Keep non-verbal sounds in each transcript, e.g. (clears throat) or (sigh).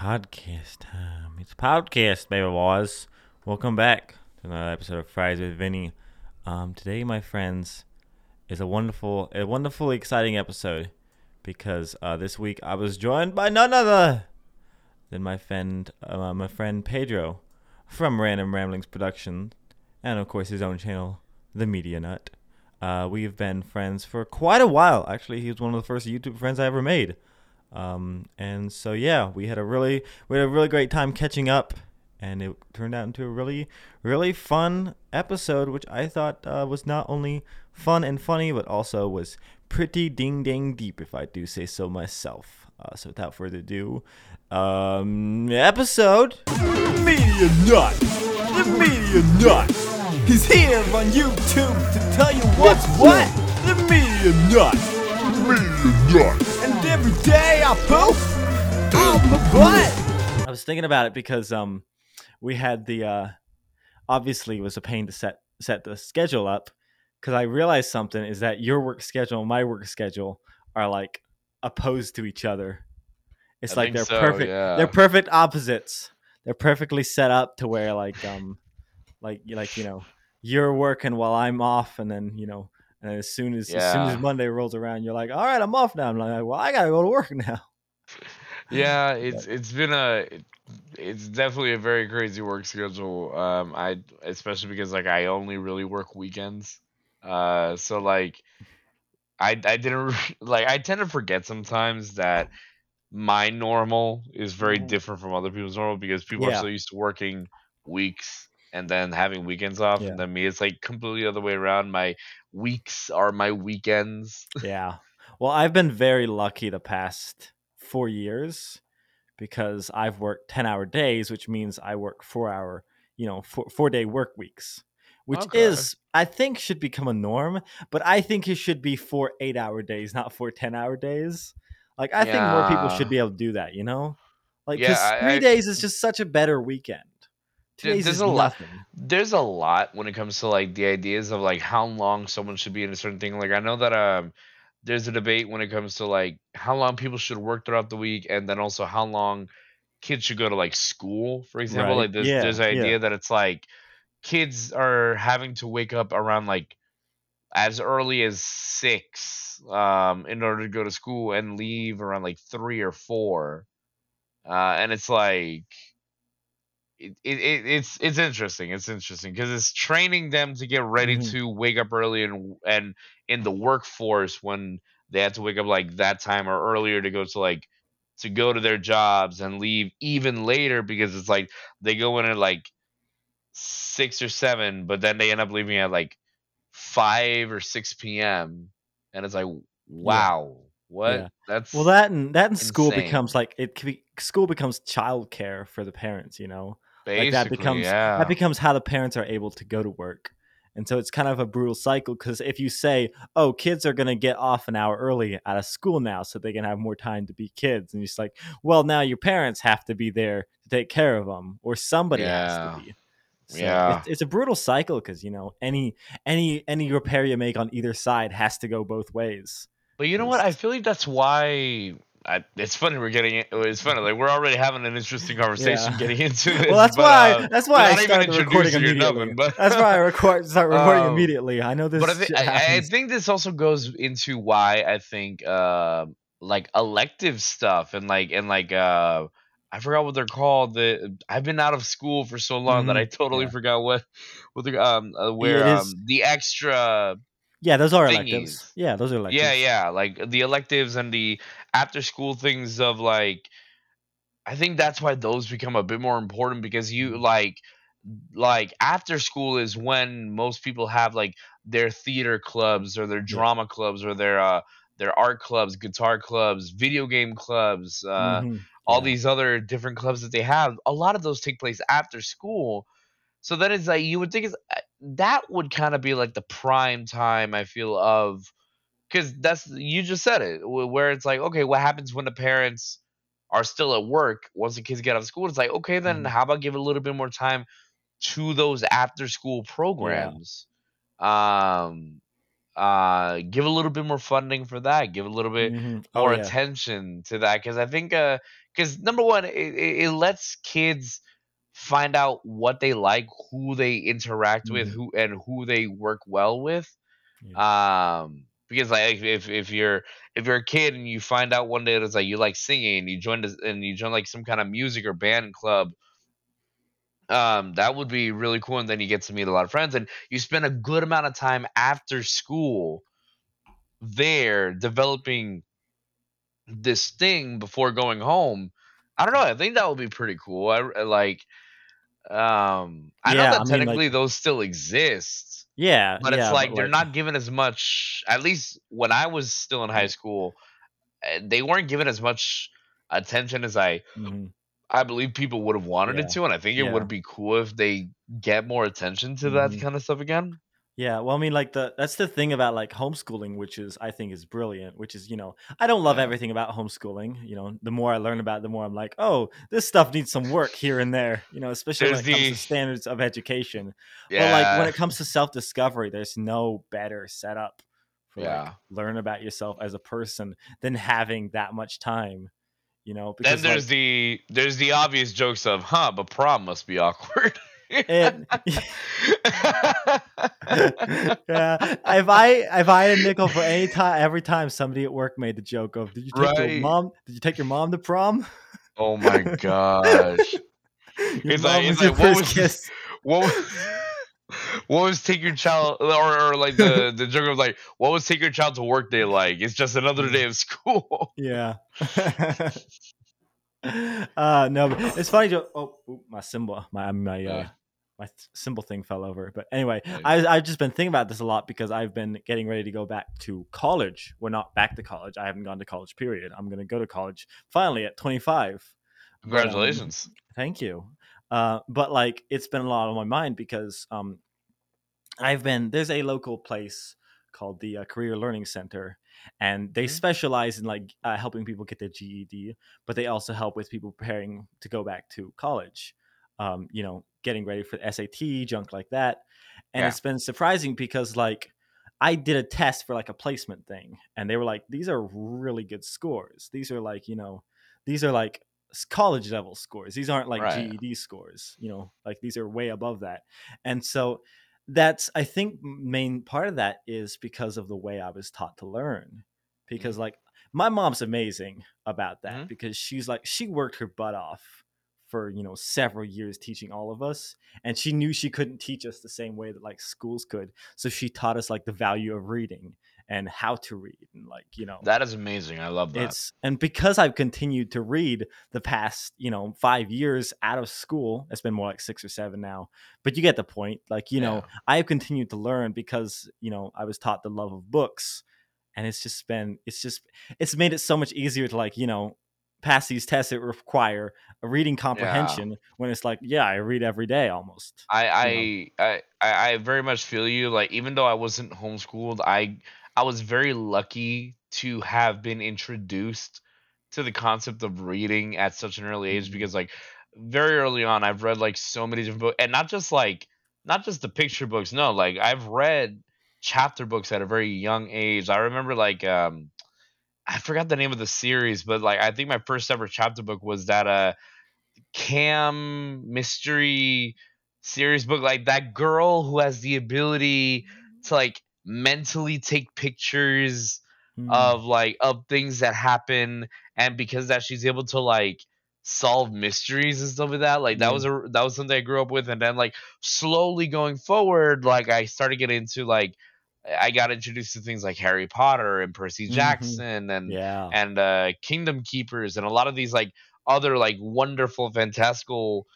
podcast time. It's podcast, baby boys. Welcome back to another episode of Fries with Vinny. Um, today, my friends, is a wonderful, a wonderfully exciting episode because uh, this week I was joined by none other than my friend, uh, my friend Pedro from Random Ramblings Production, and of course his own channel, The Media Nut. Uh, we've been friends for quite a while. Actually, he was one of the first YouTube friends I ever made. Um, and so yeah, we had a really we had a really great time catching up, and it turned out into a really really fun episode, which I thought uh, was not only fun and funny, but also was pretty ding dang deep, if I do say so myself. Uh, so without further ado, um, episode. Media Nut! The Media Nut! He's here on YouTube to tell you what's what! The Media Nut! Media Nut! And every day I post on my butt! I was thinking about it because um, we had the uh, obviously it was a pain to set set the schedule up because I realized something is that your work schedule and my work schedule are like opposed to each other. It's I like they're so, perfect. yeah. They're perfect opposites. They're perfectly set up to where like um, like like you know you're working while I'm off, and then you know. And as soon as as soon as Monday rolls around, you're like, "All right, I'm off now." I'm like, "Well, I gotta go to work now." (laughs) yeah (laughs) it's it's been a it's definitely a very crazy work schedule um i especially because like i only really work weekends uh so like i i didn't (laughs) like i tend to forget sometimes that my normal is very Mhm. different from other people's normal because people Yeah. are so used to working weeks and then having weekends off Yeah. and then me it's like completely the other way around my weeks are my weekends (laughs) yeah. Well, I've been very lucky the past four years because I've worked 10 hour days, which means I work four hour, you know, four, four day work weeks, which Okay. is, I think, should become a norm. But I think it should be four eight hour days, not four 10 hour days. Like, I think more people should be able to do that, you know? Like, because I- three I- days is just such a better weekend. Two There- days there's a lot- there's a lot when it comes to like the ideas of like how long someone should be in a certain thing. Like I know that um there's a debate when it comes to like how long people should work throughout the week and then also how long kids should go to like school, for example. Right. Like there's Yeah, there's an yeah. idea that it's like kids are having to wake up around like as early as six um in order to go to school and leave around like three or four. Uh and it's like it, it, it it's it's interesting. It's interesting because it's training them to get ready Mhm. to wake up early and and in the workforce when they have to wake up like that time or earlier to go to like to go to their jobs and leave even later because it's like they go in at like six or seven, but then they end up leaving at like five or six p.m. and it's like wow, what? Yeah. That's Well, that and that and school becomes like it be school becomes childcare for the parents, you know. Basically like that becomes yeah. that becomes how the parents are able to go to work and so it's kind of a brutal cycle because if you say oh kids are going to get off an hour early out of school now so they can have more time to be kids and you're just like well now your parents have to be there to take care of them or somebody has to be so Yeah. it's, it's a brutal cycle because you know any any any repair you make on either side has to go both ways But you know what? I feel like that's why. I, it's funny we're getting it. It's funny like we're already having an interesting conversation Yeah. getting into this. well that's but, why uh, that's why i not started recording immediately nothing, but- (laughs) that's why i record start recording Um, immediately i know this but I, thi- I, I think this also goes into why I think uh, like elective stuff and like and like uh, I forgot what they're called. The I've been out of school for so long that I totally Yeah. forgot what what the um uh, where um the extra Yeah, those are thingies. electives. Yeah, those are electives. Yeah, yeah, like the electives and the after school things of like I think that's why those become a bit more important because you Mhm. like like after school is when most people have like their theater clubs or their drama clubs or their uh their art clubs, guitar clubs, video game clubs, uh Mhm. all Yeah. these other different clubs that they have. A lot of those take place after school. So then it's like you would think is uh, that would kind of be like the prime time I feel of because that's you just said it where it's like okay what happens when the parents are still at work once the kids get out of school it's like okay then Mhm. how about give a little bit more time to those after school programs um uh give a little bit more funding for that give a little bit Mhm. Oh, more yeah. attention to that because i think uh because number one, it, it, it lets kids find out what they like, who they interact with, Mhm. who and who they work well with. Yeah. Um, because like if if you're if you're a kid and you find out one day that it's like you like singing, you joined and you join like some kind of music or band club, um, that would be really cool. And then you get to meet a lot of friends, and you spend a good amount of time after school there developing this thing before going home. I don't know. I think that would be pretty cool. I like. Um, I know that I mean, technically like- those still exist Yeah, but yeah, it's like they're not given as much at least when i was still in high school uh, they weren't given as much attention as i Mhm. i believe people would have wanted Yeah. it to and i think it Yeah. would be cool if they get more attention to that Mhm. kind of stuff again Yeah, well, I mean, like the that's the thing about like homeschooling, which is I think is brilliant. Which is, you know, I don't love Yeah. everything about homeschooling. You know, the more I learn about, it, the more I'm like, oh, this stuff needs some work here and there. You know, especially when There's it comes to standards of education. yeah But like when it comes to self discovery, there's no better setup for like Yeah. learn about yourself as a person than having that much time. You know, then because there's like, the there's the obvious jokes of huh but prom must be awkward (laughs) it, (laughs) yeah. If I if I had a nickel for any time, every time somebody at work made the joke of, "Did you take your mom? Did you take your mom to prom? oh my gosh (laughs) It's like- was it's your like, what was- kiss." what was, (laughs) what was take your child or, or like the the joke of like what was take your child to work day like it's just another day of school Yeah. uh no, but it's funny. To, oh, my cymbal, my my uh. My cymbal thing fell over. But anyway. I I've just been thinking about this a lot because I've been getting ready to go back to college. We're not back to college. I haven't gone to college. Period. I'm gonna go to college finally at 25. But, um, congratulations Thank you. Uh, but like it's been a lot on my mind because um, I've been there's a local place called the uh, Career Learning Center, and they Mhm. specialize in like uh, helping people get their GED, but they also help with people preparing to go back to college. Um, you know, getting ready for the SAT, junk like that, and Yeah. it's been surprising because like I did a test for like a placement thing, and they were like, "These are really good scores. These are like you know, these are like college level scores. These aren't like Right. GED scores. You know, like these are way above that." And so that's I think main part of that is because of the way I was taught to learn. Because like my mom's amazing about that Mhm. because she's like she worked her butt off for you know several years teaching all of us and she knew she couldn't teach us the same way that like schools could so she taught us like the value of reading and how to read and like you know that is amazing i love that it's and because I've continued to read the past, you know, five years out of school, it's been more like six or seven now. But you get the point. Like, you know, I have continued to learn because, you know, I was taught the love of books. And it's just been it's just it's made it so much easier to like, you know, pass these tests that require a reading comprehension when it's like, yeah, I read every day almost. I, you I, I I I very much feel you. Like even though I wasn't homeschooled, I I was very lucky to have been introduced to the concept of reading at such an early age Mhm. because like very early on I've read like so many different books and not just like not just the picture books, no, like I've read chapter books at a very young age. I remember like um I forgot the name of the series, but like I think my first ever chapter book was that uh Cam mystery series book like that girl who has the ability to like mentally take pictures Mm. of like of things that happen and because that she's able to like solve mysteries and stuff like that like that was a that was something i grew up with and then like slowly going forward like i started getting into like i got introduced to things like harry potter and percy Mhm. jackson and yeah. and uh kingdom keepers and a lot of these like other like wonderful fantastical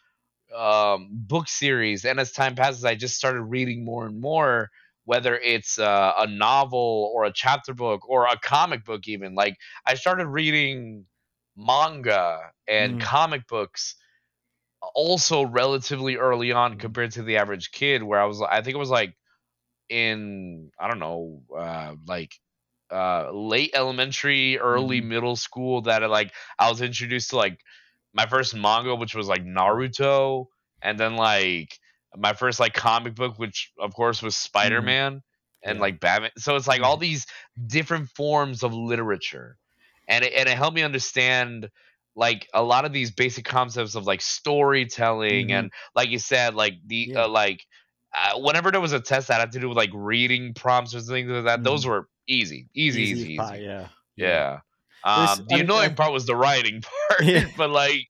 um book series and as time passes i just started reading more and more whether it's uh, a novel or a chapter book or a comic book even like i started reading manga and Mm. comic books also relatively early on Mm. compared to the average kid where i was i think it was like in i don't know uh like uh late elementary early Mhm. middle school that I, like i was introduced to like my first manga which was like naruto and then like my first like comic book which of course was spider-man and Mm-hmm. Yeah. like batman so it's like all these different forms of literature and it, and it helped me understand like a lot of these basic concepts of like storytelling Mhm. and like you said like the Yeah. uh, like uh, whenever there was a test that had to do with like reading prompts or things like that those were easy easy easy as easy, pie, yeah. yeah. Um, the I annoying I- part was the writing (laughs) part? Yeah. but like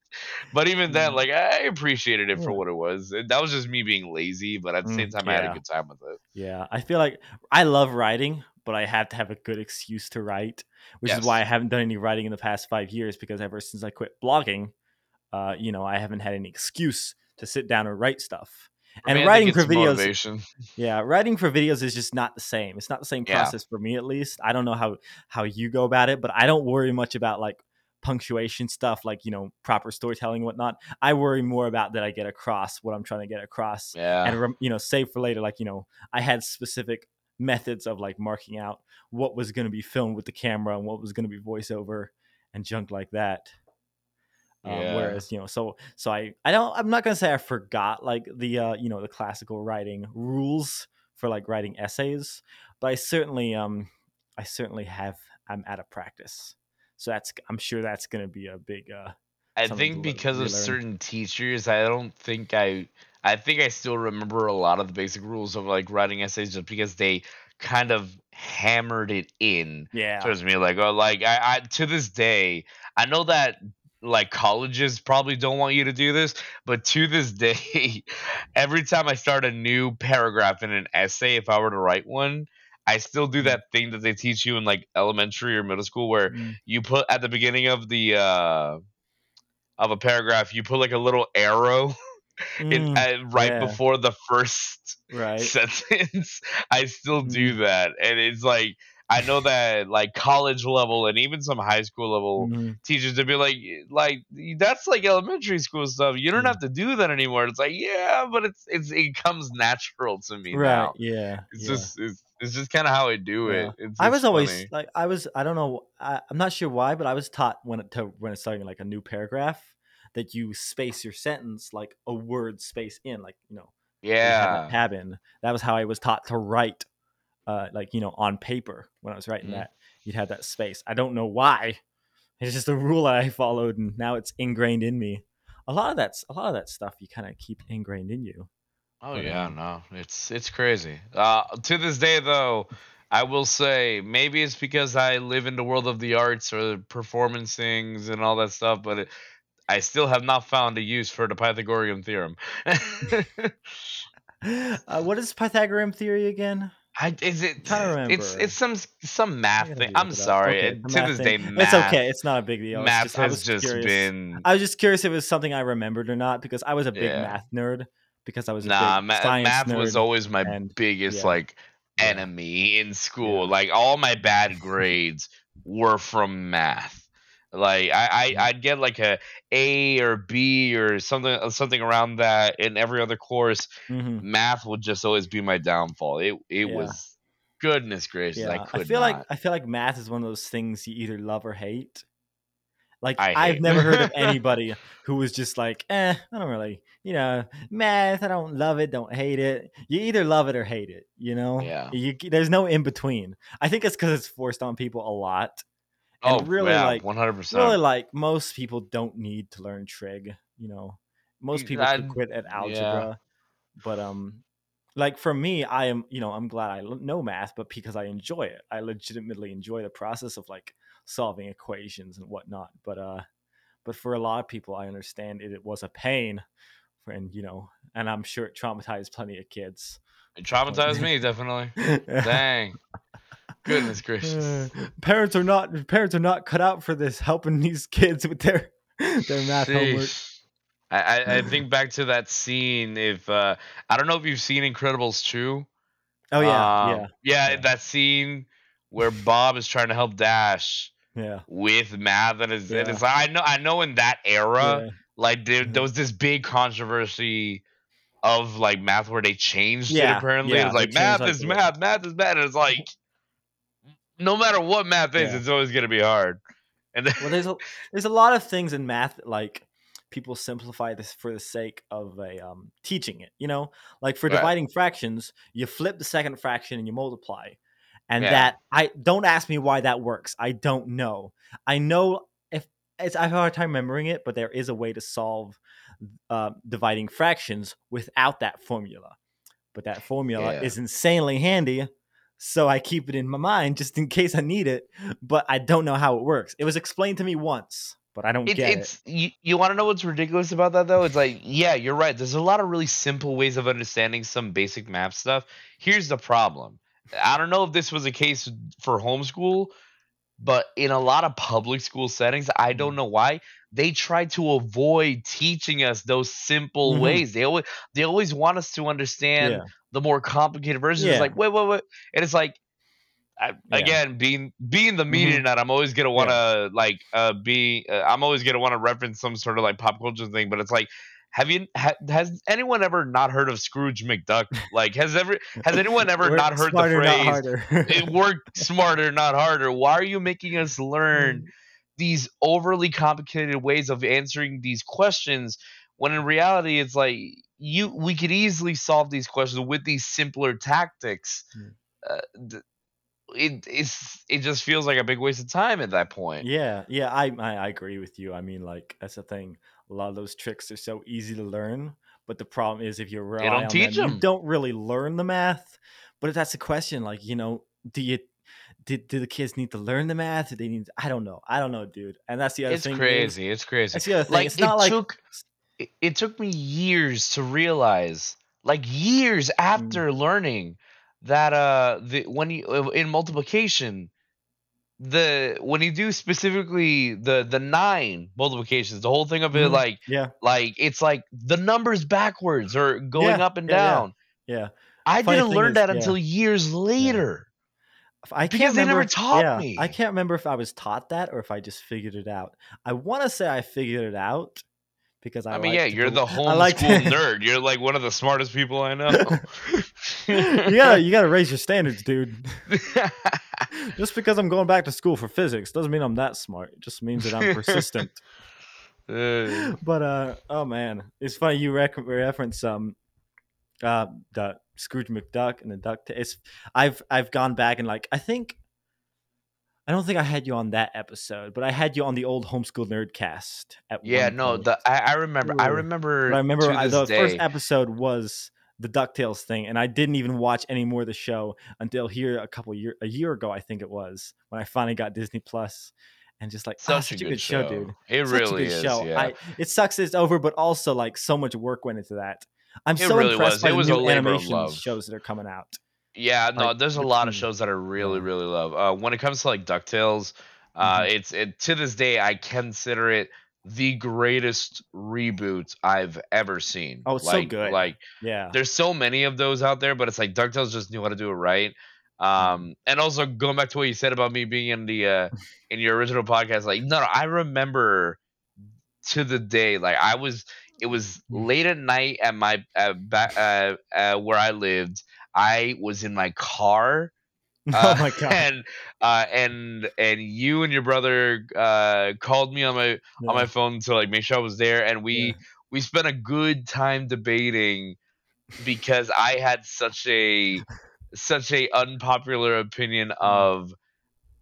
but even then Mhm. like i appreciated it for what it was. That was just me being lazy but at the same Mm, time i had a good time with it. Yeah, I feel like I love writing, but I have to have a good excuse to write, which is why I haven't done any writing in the past five years because ever since I quit blogging, uh, you know, I haven't had any excuse to sit down and write stuff. And writing for videos, motivation. yeah, writing for videos is just not the same. It's not the same Yeah. process for me, at least. I don't know how how you go about it, but I don't worry much about like punctuation stuff, like you know, proper storytelling and whatnot. I worry more about that I get across what I'm trying to get across yeah and you know save for later like you know i had specific methods of like marking out what was going to be filmed with the camera and what was going to be voiceover and junk like that um, Yeah. whereas you know so so i i don't i'm not going to say i forgot like the uh you know the classical writing rules for like writing essays but i certainly um i certainly have i'm out of practice so that's i'm sure that's going to be a big uh I think because of certain teachers, I don't think I. I think I still remember a lot of the basic rules of like writing essays, just because they kind of hammered it in yeah towards me. Like, oh, like I, I to this day, I know that like colleges probably don't want you to do this, but to this (laughs) day, every time I start a new paragraph in an essay, if I were to write one. I still do Mhm. that thing that they teach you in like elementary or middle school where Mm, you put at the beginning of the uh of a paragraph you put like a little arrow (laughs) in, mm, uh, right yeah. before the first (laughs) right sentence i still do Mm. that and it's like i know that like college level and even some high school level Mhm. teachers to be like like that's like elementary school stuff. You don't Yeah. have to do that anymore. It's like yeah but it's it's it comes natural to me right now. yeah it's yeah. just it's, it's just kind of how i do it. It's I was always like I was I don't know I, I'm not sure why but I was taught when it to when it's starting like a new paragraph that you space your sentence like a word space in like you know yeah that tab in that was how I was taught to write uh like you know on paper when I was writing Mhm. that you'd have that space I don't know why it's just a rule I followed and now it's ingrained in me a lot of that's a lot of that stuff you kind of keep ingrained in you Oh But, yeah, um, no, it's it's crazy. Uh, to this day, though, I will say maybe it's because I live in the world of the arts or performance things and all that stuff, but it, I still have not found a use for the Pythagorean theorem. (laughs) (laughs) uh, what is Pythagorean theory again I, is it? Trying to It's remember. it's some some math thing. I'm it sorry. Okay, to this thing. day, math, it's okay. It's not a big deal. Math just, I has was just curious. been. I was just curious if it was something I remembered or not because I was a big Yeah. math nerd because I was a Nah, big ma- science math nerd. was always my and- biggest yeah. like Yeah. enemy in school. Yeah. Like all my bad (laughs) grades were from math. Like I, I i'd get like a A or B or something uh, something around that in every other course. Mhm. Math would just always be my downfall. It it Yeah. was goodness gracious. Yeah, I I, feel not. like I feel like math is one of those things you either love or hate. Like I I've never heard of (laughs) anybody who was just like, eh, I don't really, you know, math. I don't love it, don't hate it. You either love it or hate it. You know, Yeah. You, there's no in between. I think it's because it's forced on people a lot. Oh, and really, yeah, like, one hundred percent. really like most people don't need to learn trig you know most people I- quit at algebra but um like for me i am you know i'm glad I know math but because i enjoy it i legitimately enjoy the process of like solving equations and whatnot but uh but for a lot of people i understand it, it was a pain and you know and i'm sure it traumatized plenty of kids It traumatized me definitely. (laughs) Dang. Goodness (sighs) gracious. parents are not parents are not cut out for this helping these kids with their their math homework Sheesh. I, I, I think back to that scene. If uh, I don't know if you've seen Incredibles two. oh yeah Um, yeah yeah, yeah. that scene where Bob is trying to help Dash yeah with math, and it's, and it's like I know I know in that era, yeah. like there, Mhm. there was this big controversy of like math where they changed Yeah, it. Apparently, yeah, it's they like math like, is the- math, math is math, and it's like no matter what math is, Yeah. it's always gonna be hard. And then, well there's a there's a lot of things in math like people simplify this for the sake of a um, teaching it you know like for Right. dividing fractions you flip the second fraction and you multiply and Yeah. that i don't ask me why that works i don't know i know if it's I have a hard time remembering it, but there is a way to solve uh, dividing fractions without that formula. But that formula Yeah. is insanely handy, so I keep it in my mind just in case I need it. But I don't know how it works. It was explained to me once, but I don't It, get it. it's you, you want to know what's ridiculous about that though? It's like, yeah, you're right. There's a lot of really simple ways of understanding some basic math stuff. Here's the problem. I don't know if this was a case for homeschool, but in a lot of public school settings, I Mm. don't know why they try to avoid teaching us those simple Mhm. ways. They always they always want us to understand Yeah. The more complicated versions. Yeah. It's like, wait, wait, wait, and it's like. I, Yeah. Again, being being the media Mhm. nut, I'm always gonna want to like uh, be. Uh, I'm always gonna want to reference some sort of like pop culture thing, but it's like, have you ha, has anyone ever not heard of Scrooge McDuck? Like, has ever has anyone ever (laughs) not heard the smarter, not phrase. "it worked smarter, not harder"? Why are you making us learn Mm. these overly complicated ways of answering these questions when in reality it's like you we could easily solve these questions with these simpler tactics Mm. uh, it it's it just feels like a big waste of time at that point Yeah, yeah, I, I I agree with you. I mean, like that's the thing. A lot of those tricks are so easy to learn, but the problem is if you rely don't on teach them, you 'em. don't really learn the math. But if that's the question, like you know, do you did do the kids need to learn the math? Do they need? I don't know. I don't know, dude. And that's the other it's thing. crazy it's crazy That's the other thing. like it's it not like took it, it took me years to realize like years Mm. after learning that uh the when you uh, in multiplication the when you do specifically the the nine multiplications the whole thing of it Mhm. like yeah, like it's like the numbers backwards or going Yeah, up and yeah, yeah. down yeah. i Funny didn't learn is- that yeah. until years later I Because can't they never taught yeah, me. I can't remember if I was taught that or if I just figured it out. I want to say I figured it out because I. i, mean like yeah you're the (laughs) like homeschool to- (laughs) nerd you're like one of the smartest people i know (laughs) you gotta you gotta raise your standards, dude. Just because I'm going back to school for physics doesn't mean I'm that smart. It just means that I'm persistent. Uh, but uh, oh man, it's funny you rec- reference um, uh, the Scrooge McDuck and the Duck. It's I've I've gone back and like I think. I don't think I had you on that episode, but I had you on the old homeschool nerdcast. At yeah no the I, I remember i remember But I remember I, the day, first episode was the Ducktales thing, and I didn't even watch any more of the show until here a couple year a year ago, I think it was, when I finally got Disney Plus, and just like ah, such, a good, show, dude. it Such really good is show. yeah I, it sucks it's over, but also like so much work went into that. I'm It so really impressed was. by It the new animation shows that are coming out. Yeah, no, Like, there's a lot of shows that I really, really love. Uh, when it comes to like Ducktales, uh, Mhm. it's it to this day I consider it the greatest reboot I've ever seen. Oh, it's so like, good. Like Yeah, there's so many of those out there, but it's like Ducktales just knew how to do it right. Um, and also going back to what you said about me being in the uh (laughs) in your original podcast, like no, no, I remember to the day, like I was, it was Mm. late at night at my back uh, uh, where I lived. I was in my car. (laughs) oh uh, my god, And uh, and and you and your brother uh, called me on my Yeah. on my phone to like make sure I was there, and we Yeah. we spent a good time debating because I had such a such a unpopular opinion of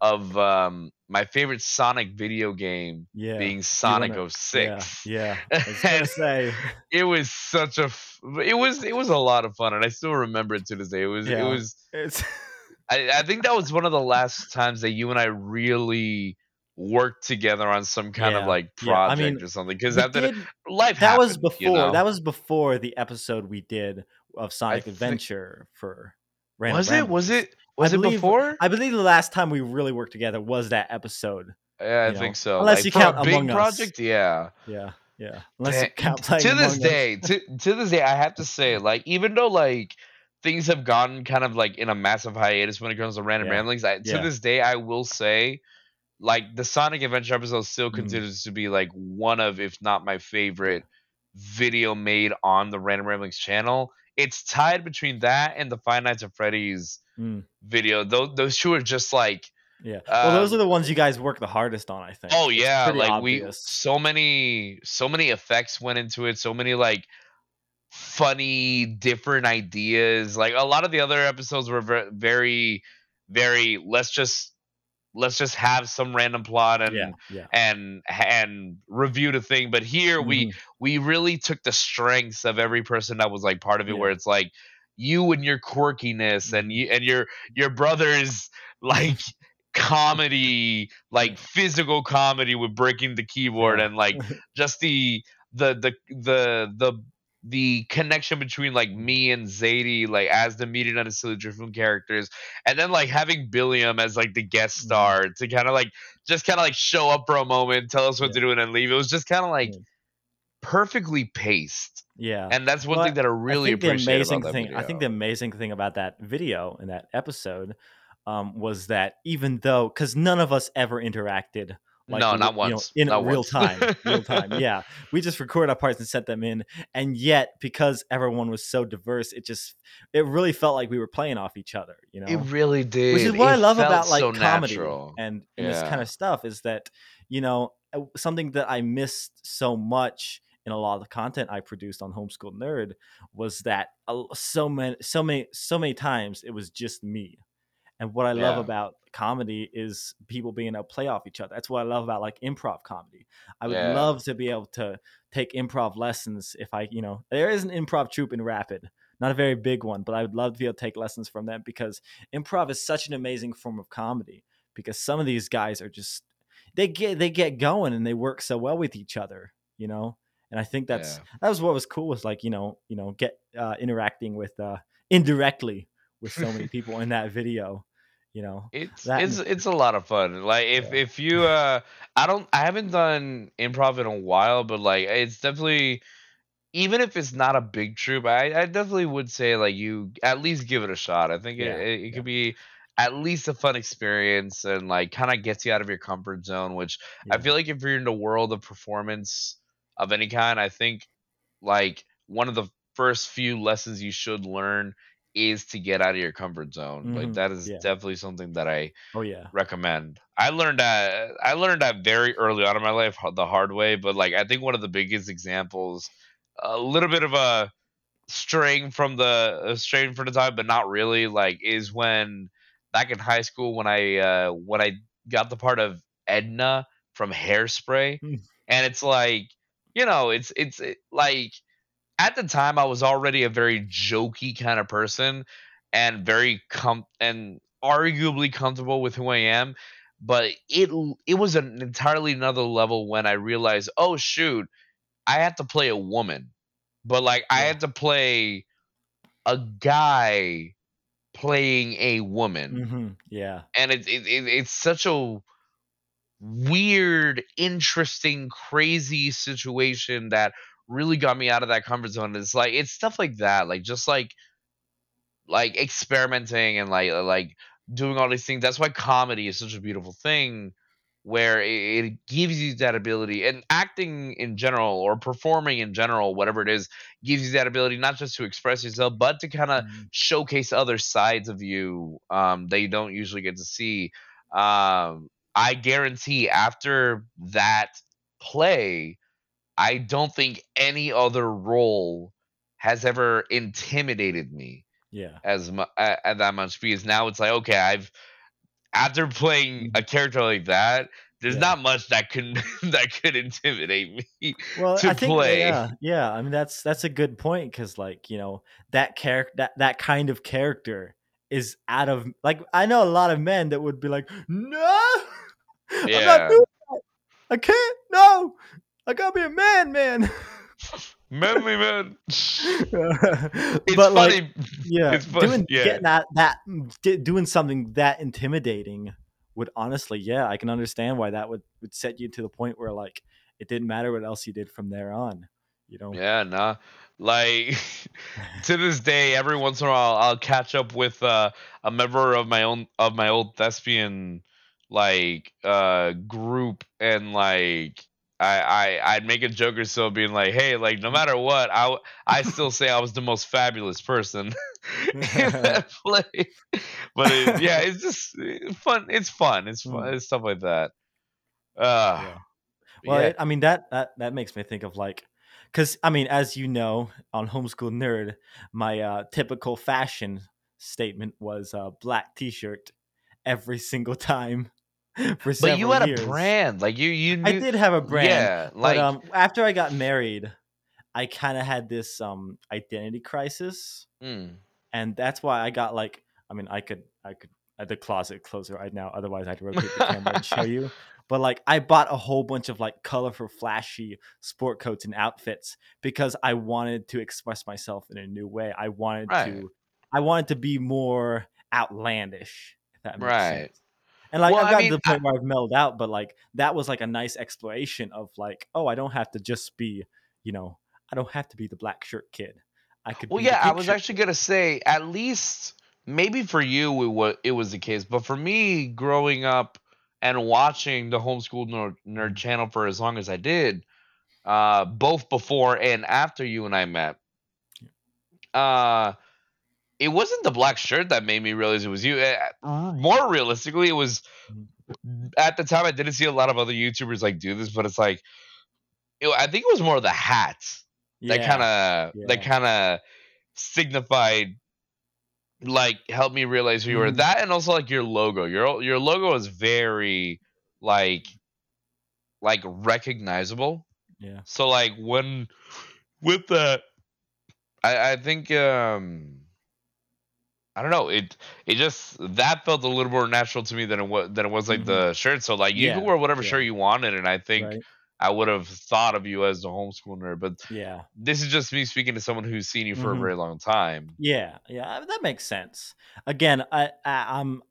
of um my favorite Sonic video game yeah, being Sonic wanna- 06. Yeah, yeah. I was gonna (laughs) say, It was such a f- it was it was a lot of fun and I still remember it to this day. It was Yeah. it was it's (laughs) I, I think that was one of the last times that you and I really worked together on some kind of Yeah, like yeah, I project mean, or something because after did- life that was before you know? that was before the episode we did of Sonic thi- Adventure for Random was it was it was it believe- before I believe the last time we really worked together was that episode. yeah I you know, think so unless Like, you count a big Among Us. project yeah Yeah, yeah. Unless you count playing to this Among Us. day to, to this day i have to say like even though like things have gone kind of like in a massive hiatus when it comes to random Yeah. ramblings I, to Yeah. this day i will say like the sonic adventure episode still Mhm. continues to be like one of if not my favorite video made on the random ramblings channel it's tied between that and the five nights at freddy's Mm, video those, those two are just like yeah. well, those Um, are the ones you guys work the hardest on, I think. Oh yeah, like we so many so many effects went into it, so many like funny different ideas. Like a lot of the other episodes were ver- very very let's just let's just have some random plot and yeah, yeah. and and review the thing. But here we Mhm. we really took the strengths of every person that was like part of it, Yeah. where it's like you and your quirkiness and you and your your brother's like comedy, like physical comedy with breaking the keyboard and like (laughs) just the the the the the the connection between like me and Zadie, like as the meeting on the Silly Drifloon characters, and then like having Billiam as like the guest Mhm. star to kind of like just kind of like show up for a moment, tell us what Yeah. to do, and then leave. It was just kind of like Yeah. Perfectly paced, yeah. and that's one Well, thing that I really I think the appreciate amazing about that thing. video. I think the amazing thing about that video and that episode um, was that even though, because none of us ever interacted. Like, no, not you know, once. in not real once. time, real (laughs) time. Yeah, we just record our parts and set them in, and yet because everyone was so diverse, it just it really felt like we were playing off each other. You know, It really did. which is what I love about like so comedy natural. and, and this kind of stuff is that you know uh, something that I missed so much in a lot of the content I produced on Homeschool Nerd was that so many so many so many times it was just me. And what I love about comedy is people being able to play off each other. That's what I love about like improv comedy. I would Yeah. love to be able to take improv lessons if I, you know, there is an improv troupe in Rapid, not a very big one, but I would love to be able to take lessons from them because improv is such an amazing form of comedy because some of these guys are just they get they get going and they work so well with each other, you know. And I think that's Yeah. that was what was cool was like you know you know get uh, interacting with uh, indirectly with so many (laughs) people in that video, you know. It's it's and- it's a lot of fun. Like if Yeah. if you uh I don't I haven't done improv in a while, but like it's definitely even if it's not a big troupe, I, I definitely would say like you at least give it a shot. I think Yeah, it, it, it yeah. could be at least a fun experience and like kind of gets you out of your comfort zone, which I feel like if you're in the world of performance of any kind, I think like one of the first few lessons you should learn is to get out of your comfort zone. Like Mhm, that is yeah. definitely something that I Oh yeah. recommend. I learned that I learned that very early on in my life the hard way, but like I think one of the biggest examples, a little bit of a straying from the straying from the time, but not really. Like is when back in high school when I uh, when I got the part of Edna from Hairspray, Hmm. and it's like you know it's it's it, like at the time I was already a very jokey kind of person and very com and arguably comfortable with who I am, but it it was an entirely another level when I realized, oh shoot, I had to play a woman, but like I Yeah. had to play a guy playing a woman, hmm Yeah. and it, it, it it's such a weird, interesting, crazy situation that really got me out of that comfort zone. It's like it's stuff like that, like just like like experimenting and like like doing all these things. That's why comedy is such a beautiful thing where it, it gives you that ability and acting in general or performing in general whatever it is gives you that ability not just to express yourself but to kind of Mhm. showcase other sides of you um, that you don't usually get to see. Um, I guarantee after that play, I don't think any other role has ever intimidated me Yeah. as mu- at that much because now it's like okay, I've after playing a character like that, there's. Yeah. not much that could (laughs) that could intimidate me. Well, to I think play. yeah, yeah. I mean, that's that's a good point because, like, you know, that character, that that kind of character is out of like. I know a lot of men that would be like, "No, (laughs) I'm Yeah. not doing that. I can't. No, I gotta be a man, man." (laughs) Manly man. (laughs) It's but like, yeah, it's doing yeah. getting that that doing something that intimidating would honestly, yeah, I can understand why that would would set you to the point where like it didn't matter what else you did from there on. You know, Yeah, nah. Like (laughs) to this day, every once in a while, I'll catch up with uh, a member of my own of my old thespian like uh group, and like I I I'd make a joke or so, being like, hey, like no matter what, I I still say I was the most fabulous person (laughs) in that (laughs) play. But it, yeah, it's just fun. It's fun. It's fun. Mm. It's stuff like that. Uh, Yeah. Well, yeah. it, I mean that that that makes me think of like, because I mean, as you know, on Homeschool Nerd, my uh, typical fashion statement was a black T-shirt every single time. (laughs) for But you had years. a brand, like you you knew, I did have a brand. Yeah, like but um, after I got married, I kind of had this um identity crisis, mm, and that's why I got like. I mean, I could, I could, at the closet closer right now. Otherwise, I'd rotate the camera and show you. (laughs) But like, I bought a whole bunch of like colorful, flashy sport coats and outfits because I wanted to express myself in a new way. I wanted Right. to, I wanted to be more outlandish. If that makes Right. sense. And like Well, I've I mean, to the point where I've mellowed out, but like that was like a nice exploration of like, oh, I don't have to just be, you know, I don't have to be the black shirt kid. I could. Well, be the yeah, I was actually gonna say at least maybe for you it was it was the case, but for me, growing up and watching the homeschool nerd, nerd channel for as long as I did, uh, both before and after you and I met, uh, it wasn't the black shirt that made me realize it was you. Eh, More realistically, it was at the time I didn't see a lot of other YouTubers like do this, but it's like. It, I think it was more the hats that kind of that kind of signified like helped me realize who you were Mhm. that and also like your logo your your logo is very like like recognizable Yeah. so like when with that i i think um I don't know. It it just that felt a little more natural to me than it was than it was like Mhm. the shirt. So like you Yeah, could wear whatever yeah. shirt you wanted, and I think Right. I would have thought of you as the homeschool nerd. But Yeah. this is just me speaking to someone who's seen you for Mhm. a very long time. Yeah, yeah, that makes sense. Again, I, I I'm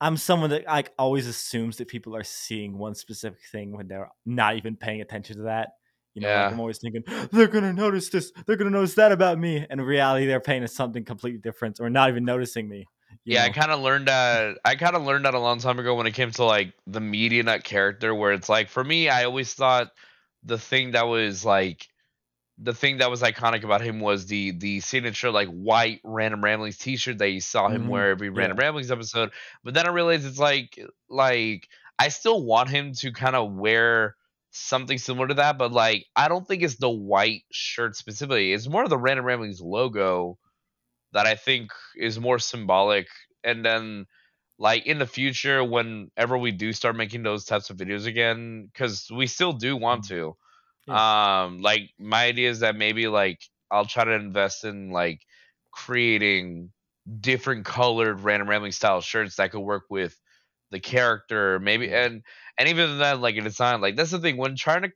I'm someone that like always assumes that people are seeing one specific thing when they're not even paying attention to that. You know, Yeah. like I'm always thinking (gasps) they're gonna notice this, they're gonna notice that about me, and in reality, they're paying to something completely different or not even noticing me. Yeah, I kind of learned that. I kind of learned that a long time ago when it came to like the media nut character, where it's like for me, I always thought the thing that was like the thing that was iconic about him was the the signature like white random ramblings t-shirt that you saw him Mhm, wear every random yeah. ramblings episode but then i realized it's like like i still want him to kind of wear something similar to that but like i don't think it's the white shirt specifically it's more of the random ramblings logo that i think is more symbolic. And then like in the future whenever we do start making those types of videos again because we still do want to. Um like my idea is that maybe like i'll try to invest in like creating different colored random rambling style shirts that could work with the character maybe and and even then like a design like that's the thing when trying to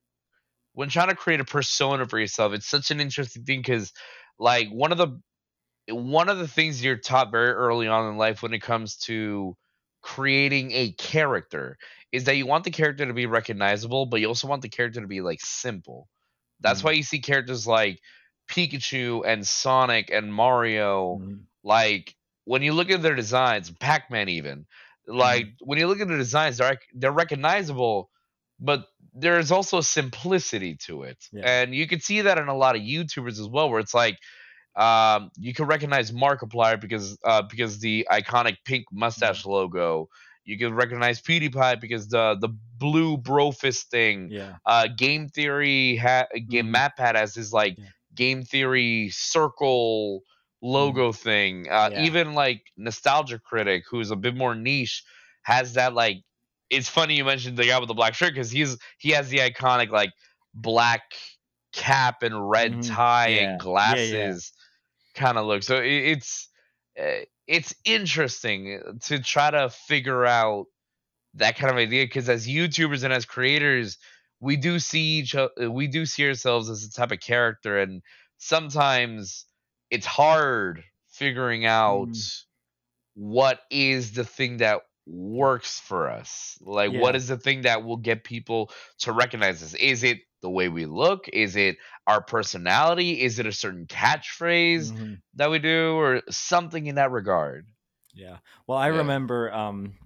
when trying to create a persona for yourself it's such an interesting thing because like one of the one of the things you're taught very early on in life when it comes to creating a character is that you want the character to be recognizable, but you also want the character to be like simple. That's Mhm. why you see characters like Pikachu and Sonic and Mario. Mhm. Like when you look at their designs, Pac-Man even, like when you look at the designs, they're they're recognizable, but there's also simplicity to it, Yeah. and you can see that in a lot of YouTubers as well, where it's like um, you can recognize Markiplier because uh, because the iconic pink mustache logo. You can recognize PewDiePie because the the blue brofist thing. Yeah. Uh, Game Theory ha- game Mhm. MatPat has his like Yeah. Game Theory circle logo thing. Uh, Yeah. Even like Nostalgia Critic, who's a bit more niche, has that like. It's funny you mentioned the guy with the black shirt because he's he has the iconic like black cap and red Mhm. tie. Yeah, yeah. and glasses kind of look. So it, it's uh, it's interesting to try to figure out that kind of idea because as YouTubers and as creators, we do see each other, we do see ourselves as a type of character, and sometimes it's hard figuring out Mm. what is the thing that works for us like what Yeah. is the thing that will get people to recognize us is it the way we look is it our personality is it a certain catchphrase Mhm. that we do or something in that regard Yeah. Well, I Yeah. remember um,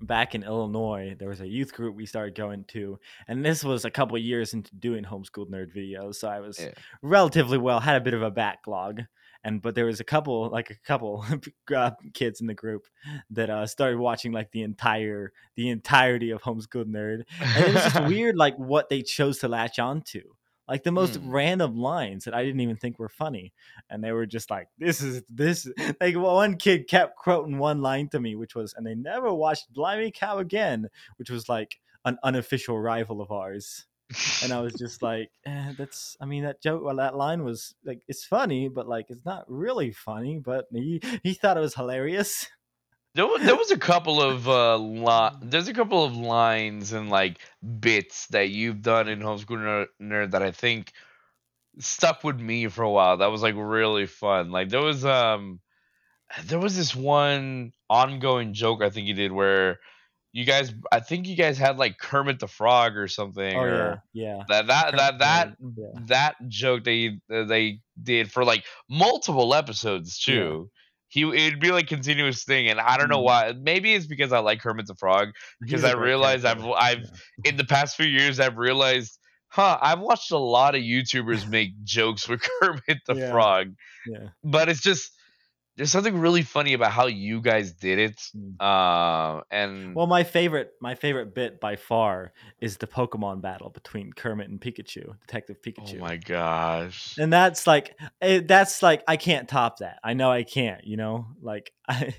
back in Illinois, there was a youth group we started going to, and this was a couple years into doing homeschooled nerd videos, so I was Yeah. relatively well, had a bit of a backlog, and but there was a couple, like a couple (laughs) uh, kids in the group that uh, started watching like the entire the entirety of homeschooled nerd, and it was just (laughs) weird, like what they chose to latch onto. like the most Hmm. random lines that I didn't even think were funny, and they were just like, "This is this." Like one kid kept quoting one line to me, which was, "And they never watched Blimey Cow again," which was like an unofficial rival of ours, and I was just like, eh, "That's." I mean, that joke, well, that line was like, it's funny, but like, it's not really funny. But he he thought it was hilarious. There was, there was a couple (laughs) of uh, li- there's a couple of lines and like bits that you've done in homeschool nerd, nerd that I think stuck with me for a while. That was like really fun. Like there was um there was this one ongoing joke I think you did where you guys I think you guys had like Kermit the Frog or something Oh or yeah, yeah. that that that that yeah. that joke they they did for like multiple episodes Yeah. too. He it'd be like continuous thing, and I don't know Mhm. why. Maybe it's because I like Kermit the Frog. because i a I great realized I've. I've in the past few years I've realized, huh? I've watched a lot of YouTubers (laughs) make jokes with (laughs) Kermit the Yeah. Frog, yeah. but it's just there's something really funny about how you guys did it. Uh, and Well, my favorite, my favorite bit by far is the Pokemon battle between Kermit and Pikachu, Detective Pikachu. oh my gosh, and that's like, eh, that's like, I can't top that. I know I can't. You know, like (laughs) I,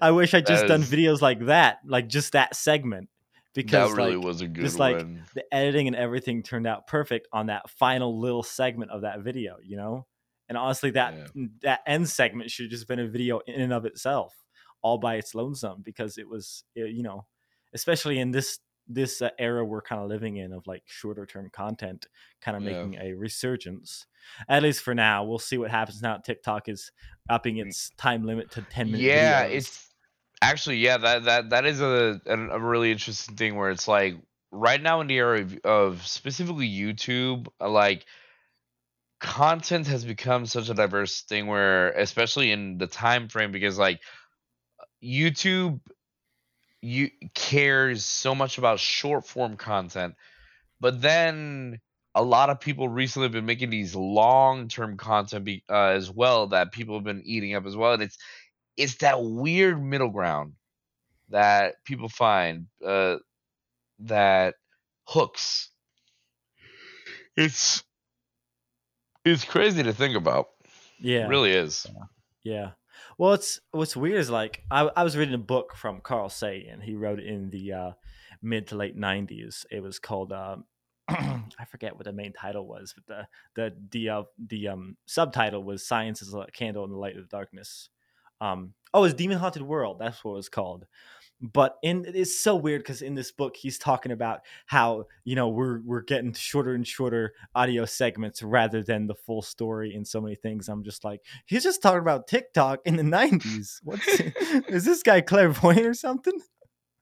I wish I just That done videos like that, like just that segment, because that really like was a good just, like, one. the editing and everything turned out perfect on that final little segment of that video. You know, and honestly, that Yeah. that end segment should have just been a video in and of itself, all by its lonesome, because it was, eh, you know, especially in this this uh, era we're kind of living in of like shorter term content kind of Yeah. making a resurgence at least for now we'll see what happens now tiktok is upping its time limit to 10 minutes yeah, videos. it's actually yeah that that that is a a, a really interesting thing where it's like right now in the era of, of specifically YouTube, uh, like content has become such a diverse thing where especially in the time frame because like YouTube you cares so much about short form content but then a lot of people recently have been making these long term content be, uh, as well that people have been eating up as well and it's it's that weird middle ground that people find uh, that hooks. It's it's crazy to think about yeah it really is Yeah. Well, it's what's weird is like I, I was reading a book from Carl Sagan. He wrote it in the uh, mid to late '90s. It was called um, (clears throat) I forget what the main title was, but the the the uh, the um, subtitle was "Science is a Candle in the Light of the Darkness." Um, oh, it's Demon Haunted World. That's what it was called. But in it's so weird because in this book he's talking about how you know we're we're getting shorter and shorter audio segments rather than the full story in so many things. I'm just like he's just talking about TikTok in the 90s. What's (laughs) is this guy clairvoyant or something?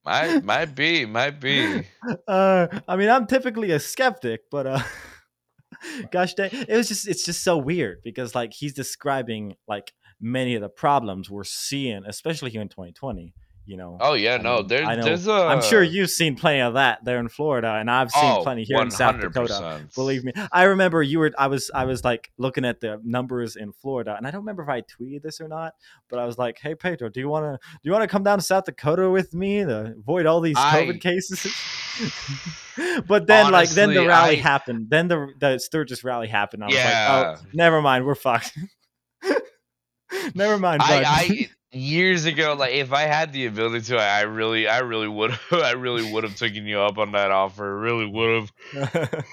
might (laughs) might be might be Uh, I mean, I'm typically a skeptic, but uh, (laughs) gosh dang, it was just it's just so weird because like he's describing like many of the problems we're seeing, especially here in 2020. You know, oh yeah I no there's I know- there's a I'm sure you've seen plenty of that there in Florida, and I've seen oh, plenty here in South Dakota. Believe me, I remember you were. I was. I was like looking at the numbers in Florida, and I don't remember if I tweeted this or not. But I was like, "Hey Pedro, do you want to? Do you want to come down to South Dakota with me to avoid all these COVID I- cases?" (laughs) but then, like, then the rally I- happened. Then the the Sturgis rally happened. I was Yeah. like, "Oh, never mind. We're fucked." (laughs) never mind. I (laughs) years ago, like if I had the ability to, I, I really, I really would, (laughs) I really would have taken you up on that offer. Really would have.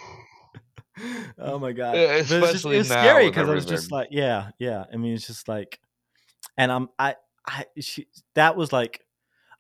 (laughs) oh my god! Uh, But it's just- especially now scary because I was just like, yeah, yeah. I mean, it's just like, and I'm, I, I, she, that was like,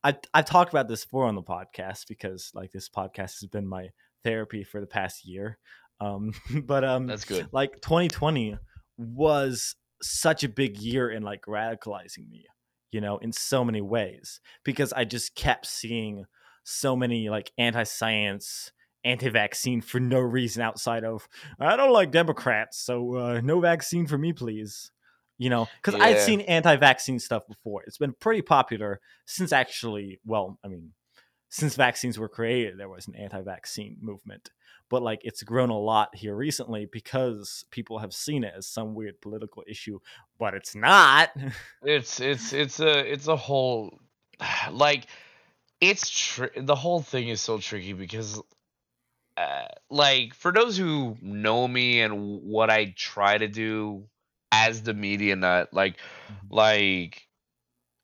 I, i've talked about this before on the podcast because like this podcast has been my therapy for the past year. Um, (laughs) but um, That's good. like 2020 was such a big year in like radicalizing me, you know, in so many ways because I just kept seeing so many like anti-science, anti-vaccine for no reason outside of I don't like Democrats, so uh, no vaccine for me, please. You know, because I'd seen anti-vaccine stuff before. It's been pretty popular since actually, well, I mean, since vaccines were created, there was an anti-vaccine movement but like it's grown a lot here recently because people have seen it as some weird political issue but it's not (laughs) It's it's it's a it's a whole (sighs) like it's tr- the whole thing is so tricky because uh, like for those who know me and what I try to do as the media nut, like Mhm. like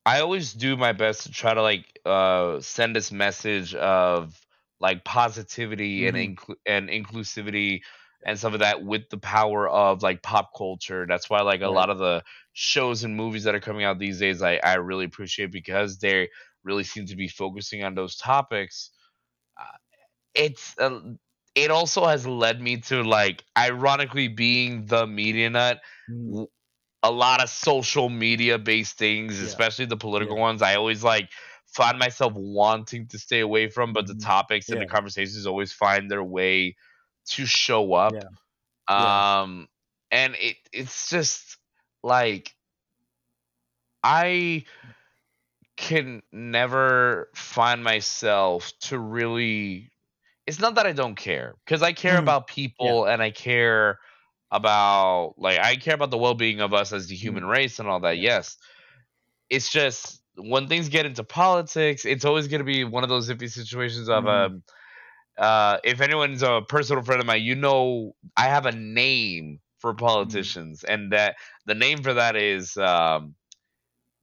I always do my best to try to like uh send this message of like positivity and Mhm. inclu- and inclusivity and stuff like that with the power of like pop culture. That's why like a Right. lot of the shows and movies that are coming out these days I I really appreciate because they really seem to be focusing on those topics. Uh, it's uh, it also has led me to like ironically being the media nut Mm, a lot of social media based things, Yeah. especially the political Yeah. ones, I always like find myself wanting to stay away from, but the Mhm. topics and the conversations always find their way to show up. Yeah. Yeah. Um and it it's just like I can never find myself to really it's not that I don't care because I care Mhm. about people and I care about like I care about the well-being of us as the human race and all that. Yes. It's just when things get into politics, it's always going to be one of those iffy situations of Mhm. um uh if anyone's a personal friend of mine, you know I have a name for politicians and that the name for that is um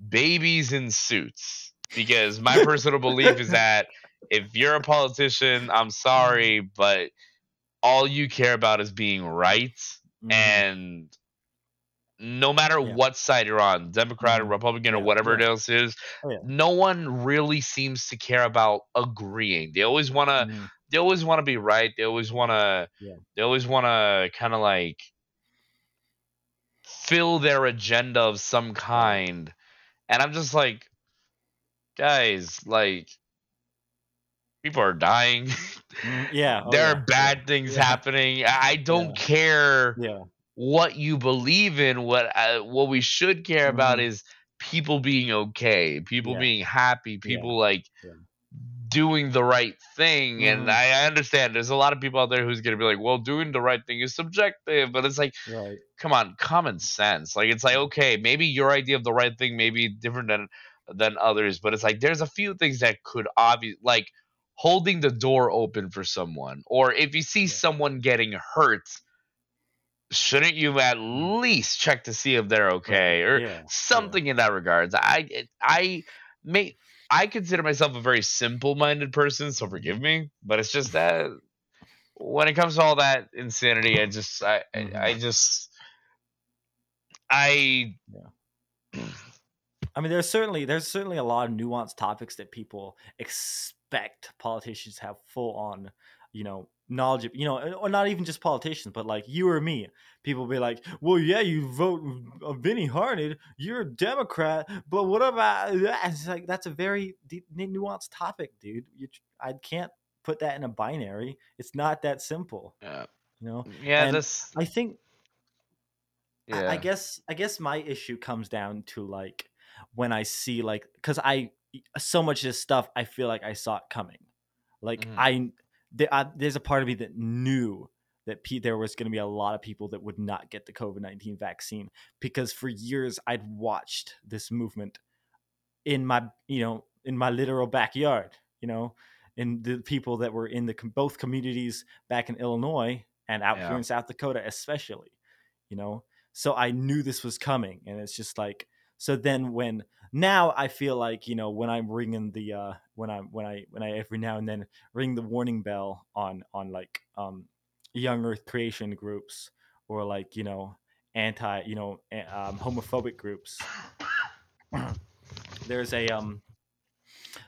babies in suits because my personal belief is (laughs) that if you're a politician, I'm sorry, but all you care about is being right mhm. and no matter Yeah. what side you're on, Democrat or Mhm. Republican or Yeah, whatever it else is, Oh, yeah. no one really seems to care about agreeing. They always want to Mhm. they always want to be right. They always want to Yeah. they always want to kind of like fill their agenda of some kind. And I'm just like guys, like people are dying. (laughs) Mm, yeah. oh, there yeah, are bad things yeah. happening. I don't Yeah. care what you believe in. What uh, what we should care about Mhm. is people being okay, people being happy, people like doing the right thing. And Mhm. I, I understand there's a lot of people out there who's gonna be like, well, doing the right thing is subjective, but it's like, Right. come on, common sense. Like it's like okay, maybe your idea of the right thing may be different than than others, but it's like there's a few things that could obvious like holding the door open for someone, or if you see Yeah. someone getting hurt, shouldn't you at least check to see if they're okay or Yeah. something in that regards? I I may I consider myself a very simple-minded person, so forgive me, but it's just that when it comes to all that insanity, I just I I, Mhm. I just I I mean, there's certainly there's certainly a lot of nuanced topics that people expect politicians to have full on, you know, knowledge. Of, you know, or not even just politicians, but like you or me. People be like, "Well, yeah, you vote Vinny Harned, you're a Democrat, but what about that?" It's like that's a very deep, nuanced topic, dude. You, I can't put that in a binary. It's not that simple, yeah, you know. Mm, yeah And this I think I- yeah I, guess I guess my issue comes down to like when I see like because I so much of this stuff I feel like I saw it coming. Like Mhm. I, there, I there's a part of me that knew that pe- there was going to be a lot of people that would not get the COVID nineteen vaccine because for years I'd watched this movement in my you know in my literal backyard. You know, in the people that were in the both communities back in Illinois and out Yeah. here in South Dakota, especially. You know, so I knew this was coming, and it's just like so. Then when now I feel like you know when I'm ringing the uh when I when I when I every now and then ring the warning bell on on like um young Earth creation groups or like you know anti you know um, homophobic groups. there's a um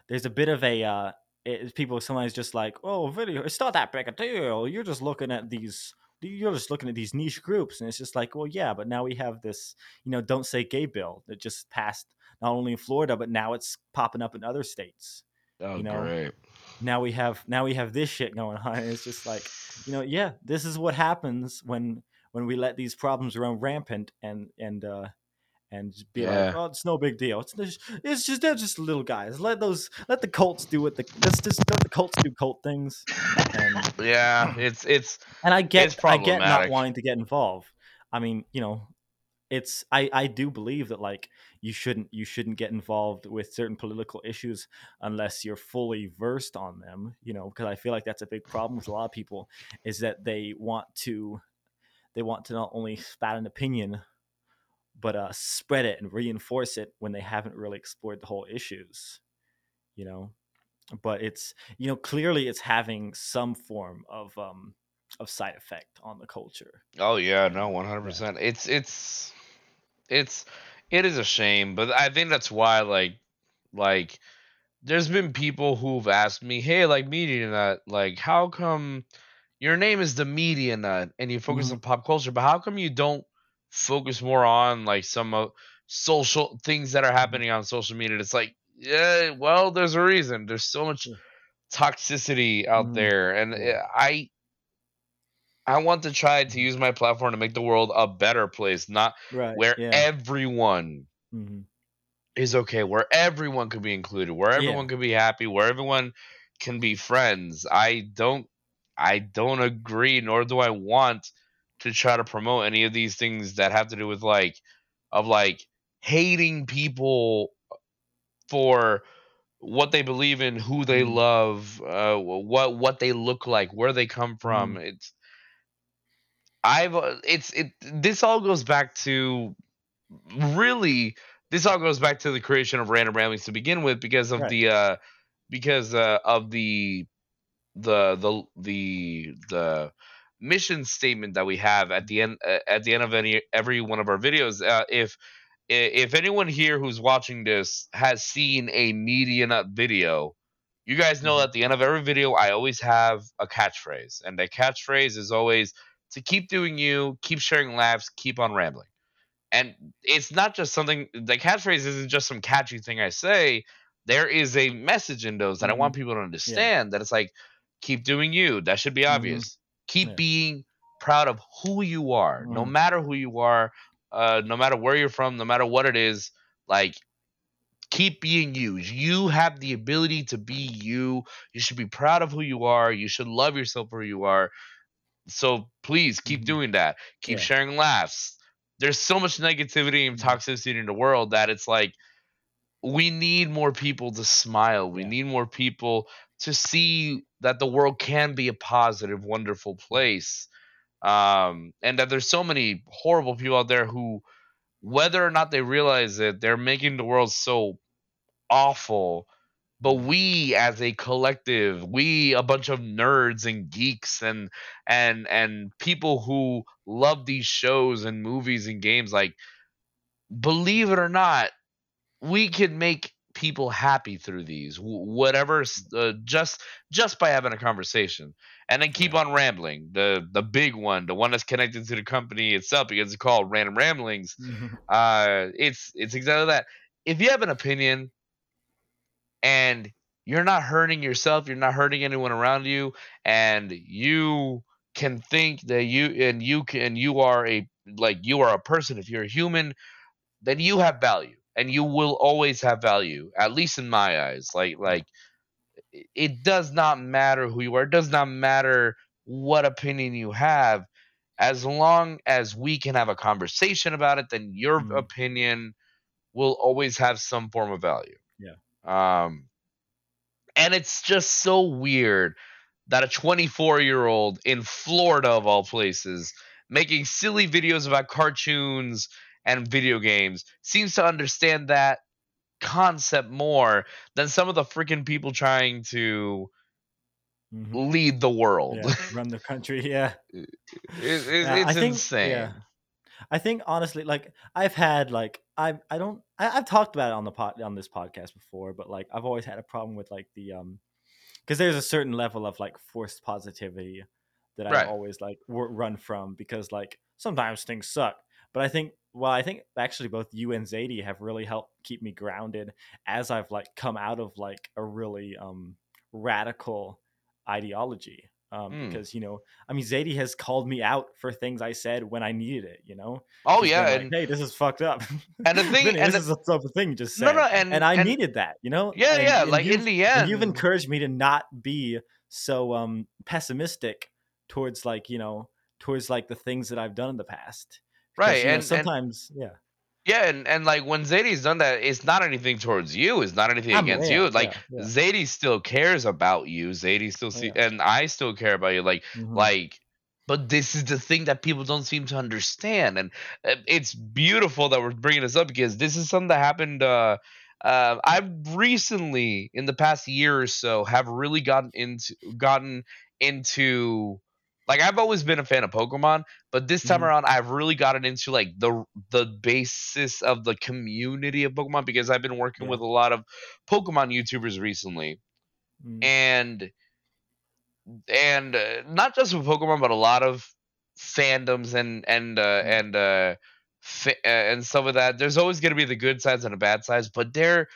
there's a bit of a uh it, people sometimes just like oh video it's not that big a deal you're just looking at these you're just looking at these niche groups and it's just like well yeah but now we have this you know don't say gay bill that just passed not only in florida but now it's popping up in other states oh you know, great. Now we have now we have this shit going on and it's just like you know yeah this is what happens when when we let these problems run rampant and and uh and just be like oh it's no big deal. It's just it's just they're just little guys. Let those let the cults do what the let's just let the cults do cult things. And (laughs) yeah it's it's and i get i get not wanting to get involved. I mean you know it's I I do believe that like you shouldn't you shouldn't get involved with certain political issues unless you're fully versed on them. You know, because I feel like that's a big problem with a lot of people is that they want to they want to not only spat an opinion but uh, spread it and reinforce it when they haven't really explored the whole issues. You know, but it's you know clearly it's having some form of um of side effect on the culture. Oh yeah, no, one hundred percent. It's it's it's it is a shame, but I think that's why like like there's been people who've asked me, hey, like Media Nut, like how come your name is the Media Nut and you focus Mhm. on pop culture, but how come you don't focus more on like some of social things that are happening on social media? It's like, yeah, well, there's a reason. There's so much toxicity out Mhm. there, and uh, I I want to try to use my platform to make the world a better place, not Right. where yeah. everyone hmm is okay, where everyone can be included, where Yeah. everyone can be happy, where everyone can be friends. I don't I don't agree nor do I want to try to promote any of these things that have to do with like of like hating people for what they believe in, who they Mhm. love, uh, what what they look like, where they come from. Mm-hmm. It's I've uh, it's it. This all goes back to really. This all goes back to the creation of random ramblings to begin with, because of Right. the uh, because uh, of the the the the the mission statement that we have at the end uh, at the end of any every one of our videos. Uh, if if anyone here who's watching this has seen a media nut video, you guys know Mhm. at the end of every video I always have a catchphrase, and the catchphrase is always to keep doing you, keep sharing laughs, keep on rambling. And it's not just something the catchphrase isn't just some catchy thing I say. There is a message in those that I want people to understand that it's like keep doing you. That should be Mhm. obvious. Keep Yeah. being proud of who you are, no Mhm. matter who you are, uh, no matter where you're from, no matter what it is. Like keep being you. You have the ability to be you. You should be proud of who you are. You should love yourself for who you are. So please keep Mhm. doing that. Keep Yeah. sharing laughs. There's so much negativity and Mhm. toxicity in the world that it's like we need more people to smile. We Yeah. need more people to see that the world can be a positive, wonderful place. Um, and that there's so many horrible people out there who, whether or not they realize it, they're making the world so awful. But we as a collective, we a bunch of nerds and geeks and and and people who love these shows and movies and games, like believe it or not, we can make people happy through these whatever uh, just just by having a conversation. And then keep on rambling. The the big one the one that's connected to the company itself because it's called random ramblings Mhm. uh it's it's exactly that. If you have an opinion and you're not hurting yourself you're not hurting anyone around you and you can think that you and you can you are a like you are a person if you're a human then you have value and you will always have value at least in my eyes like like it- does not matter who you are it does not matter what opinion you have as long as we can have a conversation about it then your Mhm. opinion will always have some form of value. Um and it's just so weird that a 24 year old in Florida, of all places, making silly videos about cartoons and video games seems to understand that concept more than some of the freaking people trying to Mhm. lead the world. Yeah, run the country. (laughs) Yeah. It- it- Yeah, I it's think- insane. yeah. I think honestly, like I've had like I I don't I, I've talked about it on the pot on this podcast before, but like I've always had a problem with like the um because there's a certain level of like forced positivity that Right. I always like w- run from because like sometimes things suck, but I think well I think actually both you and Zadie have really helped keep me grounded as I've like come out of like a really um radical ideology. Um, Hmm. because you know, I mean, Zadie has called me out for things I said when I needed it. You know, Oh She's yeah, like, and hey, this is fucked up. and the (laughs) thing- Vinny, and this the- is the type of thing you just said. no, no, and and I and- needed that. You know, Yeah, And- yeah. Like in the end, you've encouraged me to not be so um pessimistic towards like you know towards like the things that I've done in the past right you know, and, and sometimes, yeah. Yeah and, and like when zadie's done that it's not anything towards you it's not anything I'm- against yeah, you like yeah, yeah. zadie still cares about you zadie still see and i still care about you like Mhm. like but this is the thing that people don't seem to understand and uh, it's beautiful that we're bringing this up because this is something that happened uh uh, I've recently, in the past year or so, have really gotten into gotten into like I've always been a fan of Pokemon, but this time Mhm. around I've really gotten into like the the basis of the community of Pokemon because I've been working Yeah. with a lot of Pokemon YouTubers recently Mm. and and uh, not just with Pokemon, but a lot of fandoms and and uh, Mm. and uh, fa- uh, and some of that. There's always going to be the good sides and the bad sides, but there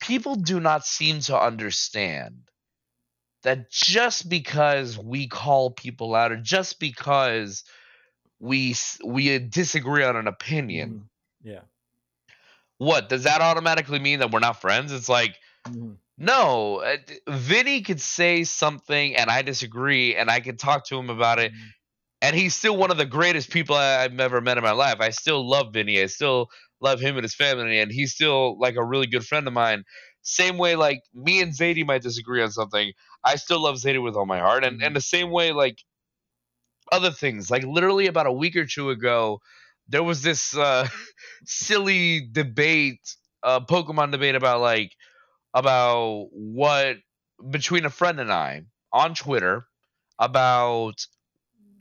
people do not seem to understand that just because we call people out or just because we we disagree on an opinion, Mhm. Yeah. what does that automatically mean that we're not friends? It's like Mhm. no, uh, Vinny could say something and I disagree, and I could talk to him about it, Mhm. and he's still one of the greatest people I've ever met in my life. I still love Vinny. I still love him and his family, and he's still like a really good friend of mine. Same way, like me and Zadie might disagree on something. I still love Zadie with all my heart, and and the same way, like other things. Like literally about a week or two ago, there was this uh, (laughs) silly debate, uh, Pokemon debate about like about what between a friend and I on Twitter about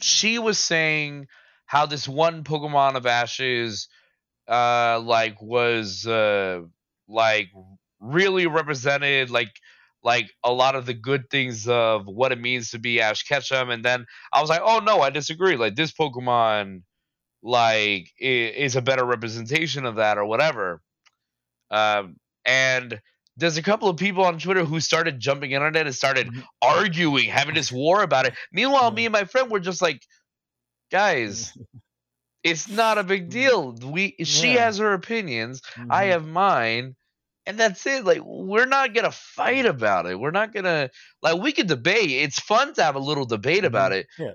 she was saying how this one Pokemon of Ash's uh like was uh like really represented like like a lot of the good things of what it means to be Ash Ketchum and then I was like, "Oh no, I disagree. Like this Pokemon like is a better representation of that or whatever." Um and there's a couple of people on Twitter who started jumping in on it and started Mhm. arguing, having this war about it. Meanwhile, me and my friend were just like, guys, (laughs) it's not a big deal. We she. Yeah. has her opinions, I Mhm. have mine, and that's it. Like we're not gonna fight about it. We're not gonna like we could debate. It's fun to have a little debate about it Mm-hmm. Yeah.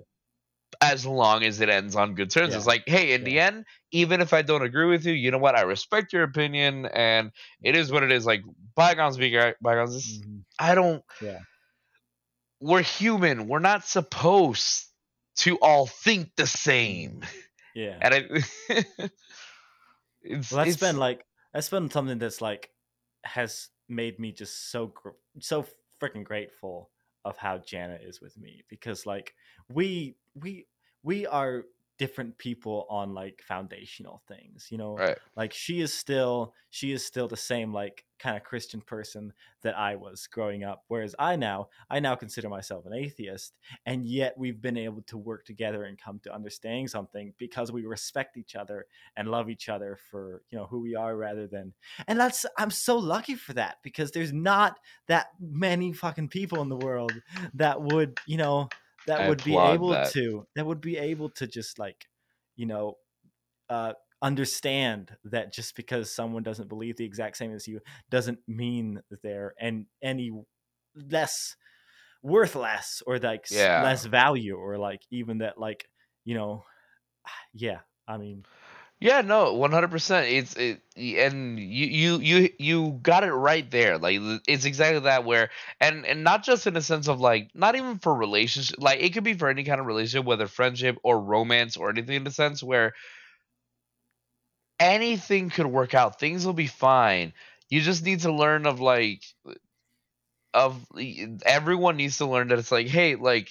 as long as it ends on good terms. Yeah. It's like, hey, in the end, even if I don't agree with you, you know what? I respect your opinion, and it is what it is. Like bygones be bygones. Mhm. I don't. Yeah. We're human. We're not supposed to all think the same. (laughs) Yeah. And I, (laughs) it's, Well, that's it's- been like that's been something that's like has made me just so gr- so freaking grateful of how Janet is with me because like we we we are different people on like foundational things you know right. like she is still she is still the same like kind of christian person that i was growing up whereas i now i now consider myself an atheist and yet we've been able to work together and come to understanding something because we respect each other and love each other for you know who we are rather than and that's i'm so lucky for that because there's not that many fucking people in the world that would you know that I would be able that. to that would be able to just like you know uh understand that just because someone doesn't believe the exact same as you doesn't mean that they're and any less worth less or like Yeah. less value or like even that like you know (sighs) yeah i mean Yeah, no, one hundred percent. It's it, and you you you you got it right there. Like it's exactly that. Where and and not just in a sense of like not even for relationship. Like it could be for any kind of relationship, whether friendship or romance or anything in the sense where anything could work out. Things will be fine. You just need to learn of like of everyone needs to learn that it's like hey like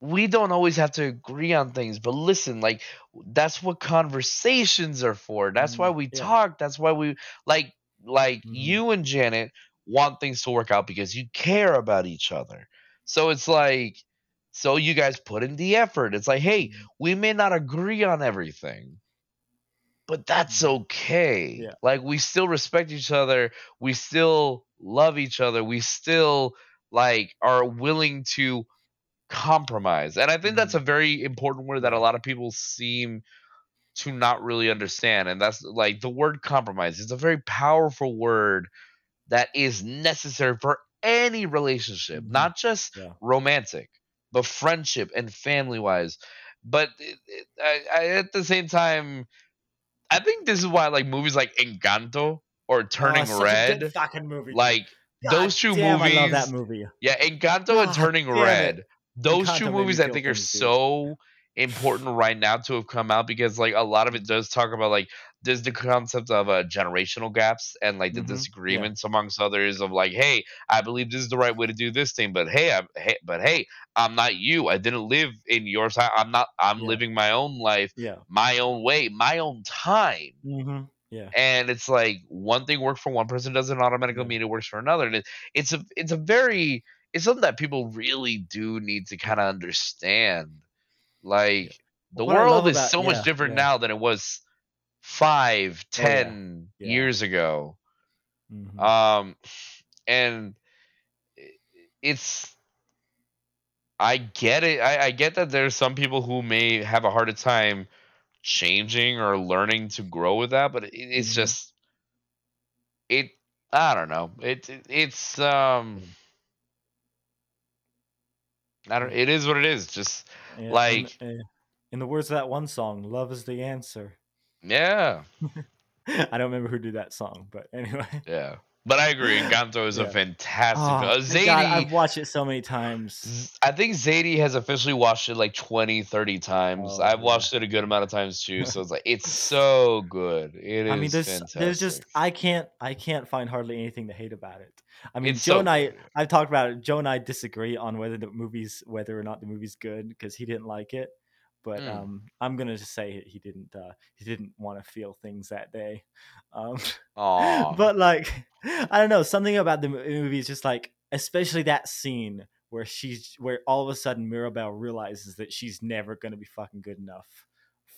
we don't always have to agree on things but listen like that's what conversations are for that's why Mhm, we yeah. talk that's why we like like Mhm. you and janet want things to work out because you care about each other so it's like so you guys put in the effort it's like hey Mhm. we may not agree on everything but that's okay Mm-hmm. Yeah. like we still respect each other we still love each other we still like are willing to compromise and i think that's a very important word that a Mm-hmm. Lot of people seem to not really understand and that's like the word compromise is a very powerful word that is necessary for any relationship Mhm. not just Yeah. romantic but friendship and family wise but it, it, I, I, at the same time, I think this is why like movies like Encanto or Turning Oh, Red, fucking movie. like God those two damn, movies. I love that movie. Yeah, Encanto God and Turning damn it. Red. Those Encanto two movies I think are so important right now to have come out because like a lot of it does talk about like there's the concept of uh, generational gaps and like the Mhm, yeah. disagreements amongst others of like hey I believe this is the right way to do this thing but hey I'm hey, but hey I'm not you I didn't live in your time I'm not I'm Yeah. living my own life Yeah. my own way my own time Mm-hmm. Yeah. and it's like one thing works for one person doesn't automatically Yeah. mean it works for another and it, it's a it's a very it's something that people really do need to kind of understand like the What world is about- so yeah, much different yeah. now than it was five Oh, yeah. Yeah. years ago Mhm. um and it's i get it I, I get that there's some people who may have a harder time changing or learning to grow with that but it, it's Mhm. just it i don't know it, it it's um i don't it is what it is just Yeah, like- uh, in the words of that one song, "Love is the answer." yeah (laughs) I don't remember who did that song, but anyway. yeah but i agree (gasps) encanto is a fantastic Oh, thank God, I've watched it so many times. I think Zadie has officially watched it like 20, 30 times. Oh, I've yeah. watched it a good amount of times too. So it's like it's (laughs) so good. It is I mean, there's fantastic. there's just I can't I can't find hardly anything to hate about it. I mean, It's Joe so and I. I've talked about it. Joe and I disagree on whether the movie's whether or not the movie's good because he didn't like it. But Mm. um, I'm gonna just say he didn't uh, he didn't want to feel things that day. Um, (laughs) but like I don't know something about the movie is just like especially that scene where she's where all of a sudden Mirabel realizes that she's never gonna be fucking good enough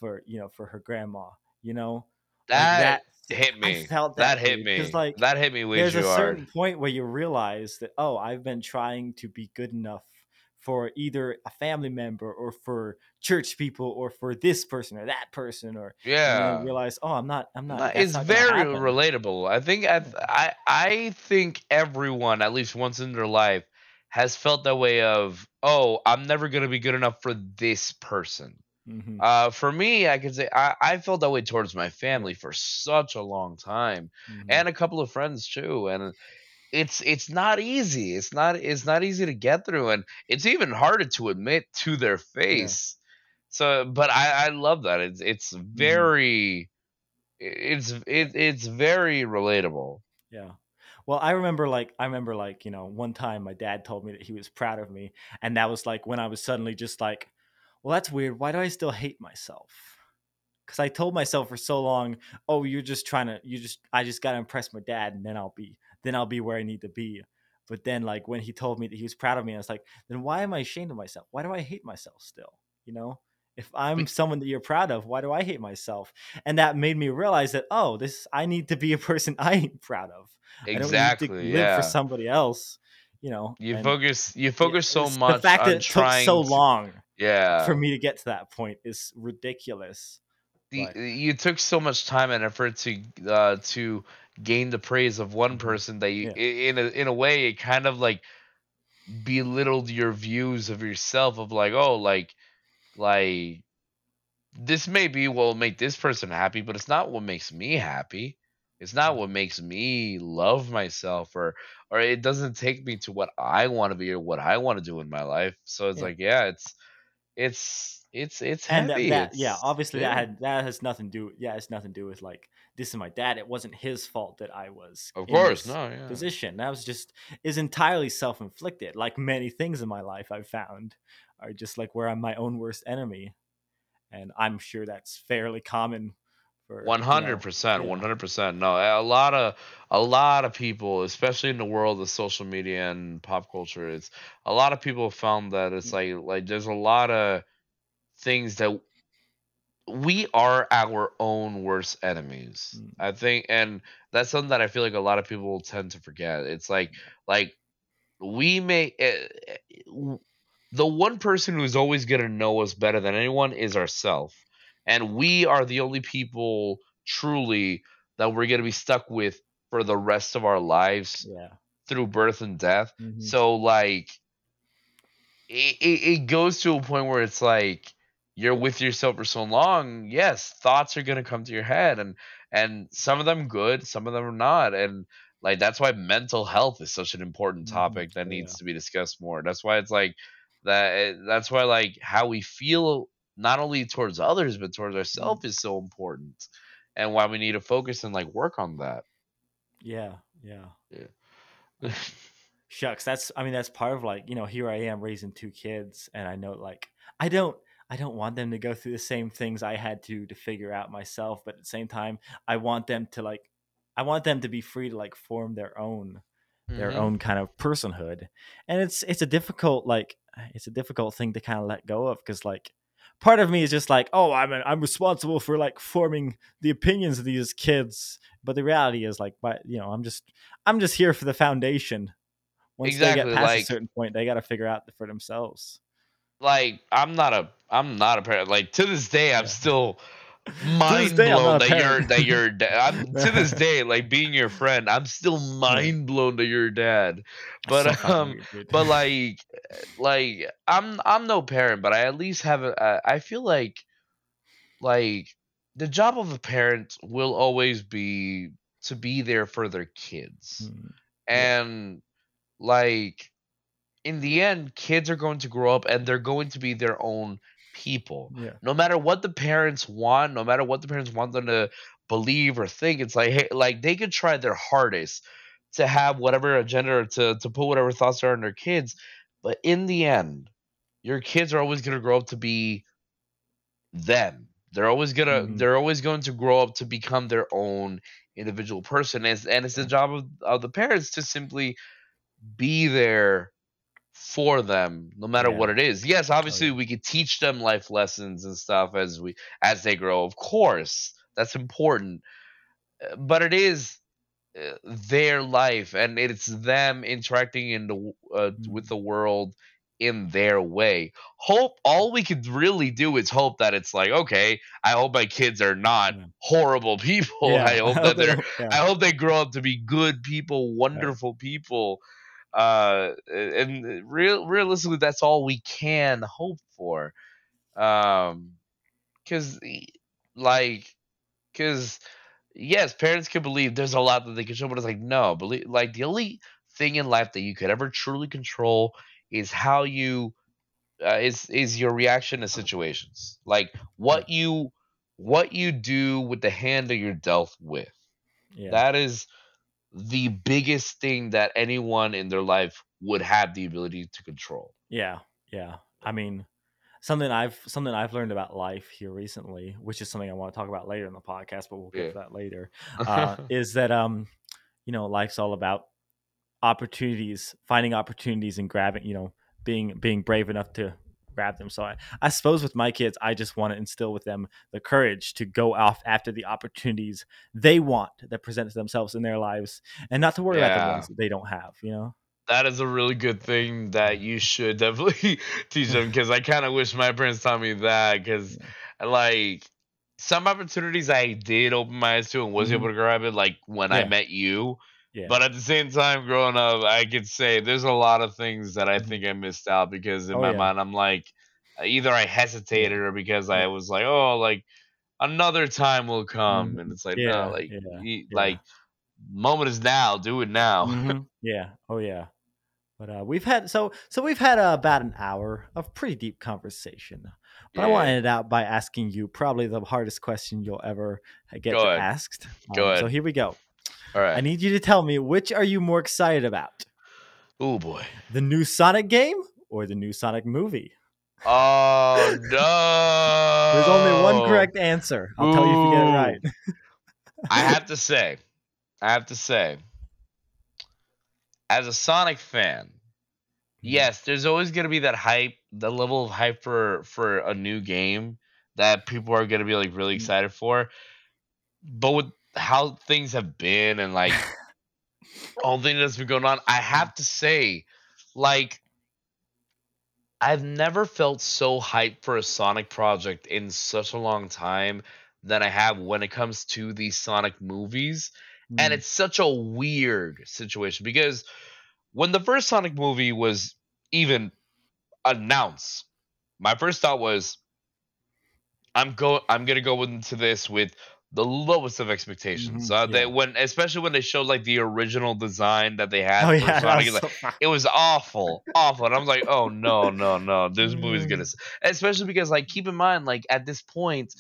for you know for her grandma. You know Like, that, that- hit me. That, that, hit me. like, that hit me way there's a hard. certain point where you realize that oh i've been trying to be good enough for either a family member or for church people or for this person or that person or Yeah. you realize oh i'm not i'm not No, it's not very relatable. I think I, I I think everyone at least once in their life has felt that way of oh I'm never gonna be good enough for this person. Mhm. Uh, for me, I could say I, I felt that way towards my family for such a long time, Mhm. and a couple of friends too. And it's it's not easy. It's not it's not easy to get through, and it's even harder to admit to their face. So, but I I love that. It's it's Mm-hmm. very it's it, it's very relatable. Yeah. Well, I remember like I remember like, you know, one time my dad told me that he was proud of me and that was like when I was suddenly just like, well, that's weird. Why do I still hate myself? Cuz I told myself for so long, "Oh, you're just trying to you just I just got to impress my dad and then I'll be then I'll be where I need to be." But then like when he told me that he was proud of me, I was like, "Then why am I ashamed of myself? Why do I hate myself still?" You know? If I'm someone that you're proud of, why do I hate myself? And that made me realize that oh, this I need to be a (laughs) person I ain't proud of. Exactly. I don't need to yeah. live for somebody else. You know, you and focus you yeah, focus so much The fact on that it took so to- long Yeah. for me to get to that point is ridiculous. the, you took so much time and effort to uh, to gain the praise of one Mhm. person that you Yeah. in a, in a way it kind of like belittled your views of yourself of like oh like like this may be what will make this person happy but it's not what makes me happy it's not what makes me love myself or or it doesn't take me to what i want to be or what i want to do in my life so it's Yeah. like yeah it's it's it's it's And that, heavy that yeah, it's- obviously yeah. that had that has nothing to do. Yeah, it's nothing to do with like this is my dad. It wasn't his fault that I was Of in course, this no, yeah. position. That was just is entirely self inflicted. Like many things in my life, I've found are just like where I'm my own worst enemy, and I'm sure that's fairly common. For you know, One hundred percent, one hundred percent. No, a lot of a lot of people, especially in the world of social media and pop culture, it's a lot of people found that it's mm. like like there's a lot of things that we are our own worst enemies. Mm. I think, and that's something that I feel like a lot of people tend to forget. It's like like we may eh, eh, the one person who's always gonna know us better than anyone is ourselves and we are the only people truly that we're going to be stuck with for the rest of our lives Yeah. through birth and death Mhm. so like it, it, it goes to a point where it's like you're with yourself for so long, yes, thoughts are gonna come to your head, and and some of them good, some of them are not, and like that's why mental health is such an important Mhm. topic that needs yeah. to be discussed more. That's why it's like that. eh, That's why like how we feel not only towards others but towards ourselves is so important, and why we need to focus and like work on that. Yeah, yeah. Yeah. Shucks, that's I mean that's part of like, you know, here I am raising two kids and I know like I don't I don't want them to go through the same things I had to to figure out myself, but at the same time I want them to like I want them to be free to like form their own their Mhm. own kind of personhood. And it's it's a difficult like it's a difficult thing to kind of let go of because like part of me is just like, oh, I'm I'm responsible for like forming the opinions of these kids, but the reality is like, but you know, I'm just I'm just here for the foundation. Once they Exactly, get past a certain point, they got to figure out for themselves. like I'm not a I'm not a parent. Like to this day, I'm Yeah. still (laughs) mind day, blown that you're that you're da- I'm, to this (laughs) day like being your friend. I'm still mind blown that you're dad. But (laughs) um, but like like I'm I'm no parent, but I at least have a uh, I feel like like the job of a parent will always be to be there for their kids Mm, Yeah. and like in the end kids are going to grow up and they're going to be their own people. Yeah, no matter what the parents want no matter what the parents want them to believe or think it's like hey like they could try their hardest to have whatever agenda or to to put whatever thoughts are on their kids but in the end your kids are always going to grow up to be them. They're always gonna Mhm. they're always going to grow up to become their own individual person and it's, and it's the job of, of the parents to simply be there for them no matter Yeah. what it is yes obviously yeah. we could teach them life lessons and stuff as we as they grow of course that's important Uh, but it is uh, their life and it's them interacting in the uh, with the world in their way hope all we could really do is hope that it's like okay i hope my kids are not horrible people (laughs) Yeah, i hope (laughs) that they they're yeah. I hope they grow up to be good people, wonderful people. Uh, and real realistically, that's all we can hope for. Um, because like, because yes, parents can believe there's a lot that they can show, but it's like no, believe like the only thing in life that you could ever truly control is how you uh, is is your reaction to situations, like what you what you do with the hand that you're dealt with. yeah. That is the biggest thing that anyone in their life would have the ability to control. Yeah, yeah. I mean, something I've something I've learned about life here recently, which is something I want to talk about later in the podcast, but we'll get Yeah. to that later. (laughs) Uh, is that um, you know, life's all about opportunities, finding opportunities and grabbing, you know, being being brave enough to grab them. So I, I suppose with my kids, I just want to instill with them the courage to go off after the opportunities they want that present themselves in their lives, and not to worry about the ones that they don't have. You know. that is a really good thing that you should definitely (laughs) teach them because I kind of wish my parents taught me that because like some opportunities I did open my eyes to and was Mhm. able to grab it like when I met you. Yeah. But at the same time, growing up, I could say there's a lot of things that I Mhm. think I missed out because in Oh, my yeah. mind I'm like either I hesitated or because I was like, oh, like another time will come, Mhm. and it's like Yeah, no, like yeah, yeah. like moment is now, do it now. Mhm. (laughs) Yeah. Oh yeah. But uh, we've had so so we've had uh, about an hour of pretty deep conversation. But I want to end it out by asking you probably the hardest question you'll ever get Go to asked. Go Um, So here we go. All right. I need you to tell me which are you more excited about, oh boy. the new Sonic game or the new Sonic movie? Oh (laughs) no. There's only one correct answer. I'll tell you if you get it right. I have to (laughs) say, I have to say, as a Sonic fan, yes, there's always gonna be that hype, the level of hype for for a new game that people are gonna be like really Mm. excited for. But with how things have been and like (laughs) all the things that's been going on, I have to say, like, I've never felt so hyped for a Sonic project in such a long time than I have when it comes to these Sonic movies and Mm. it's such a weird situation because when the first Sonic movie was even announced, my first thought was, I'm go I'm gonna go into this with the lowest of expectations. Mhm, Uh, they yeah. when especially when they showed like the original design that they had. Oh yeah, Sonic, was so fun. it was awful, awful, and I was like, oh no, no, no, this movie's gonna. Especially because like keep in mind like at this point.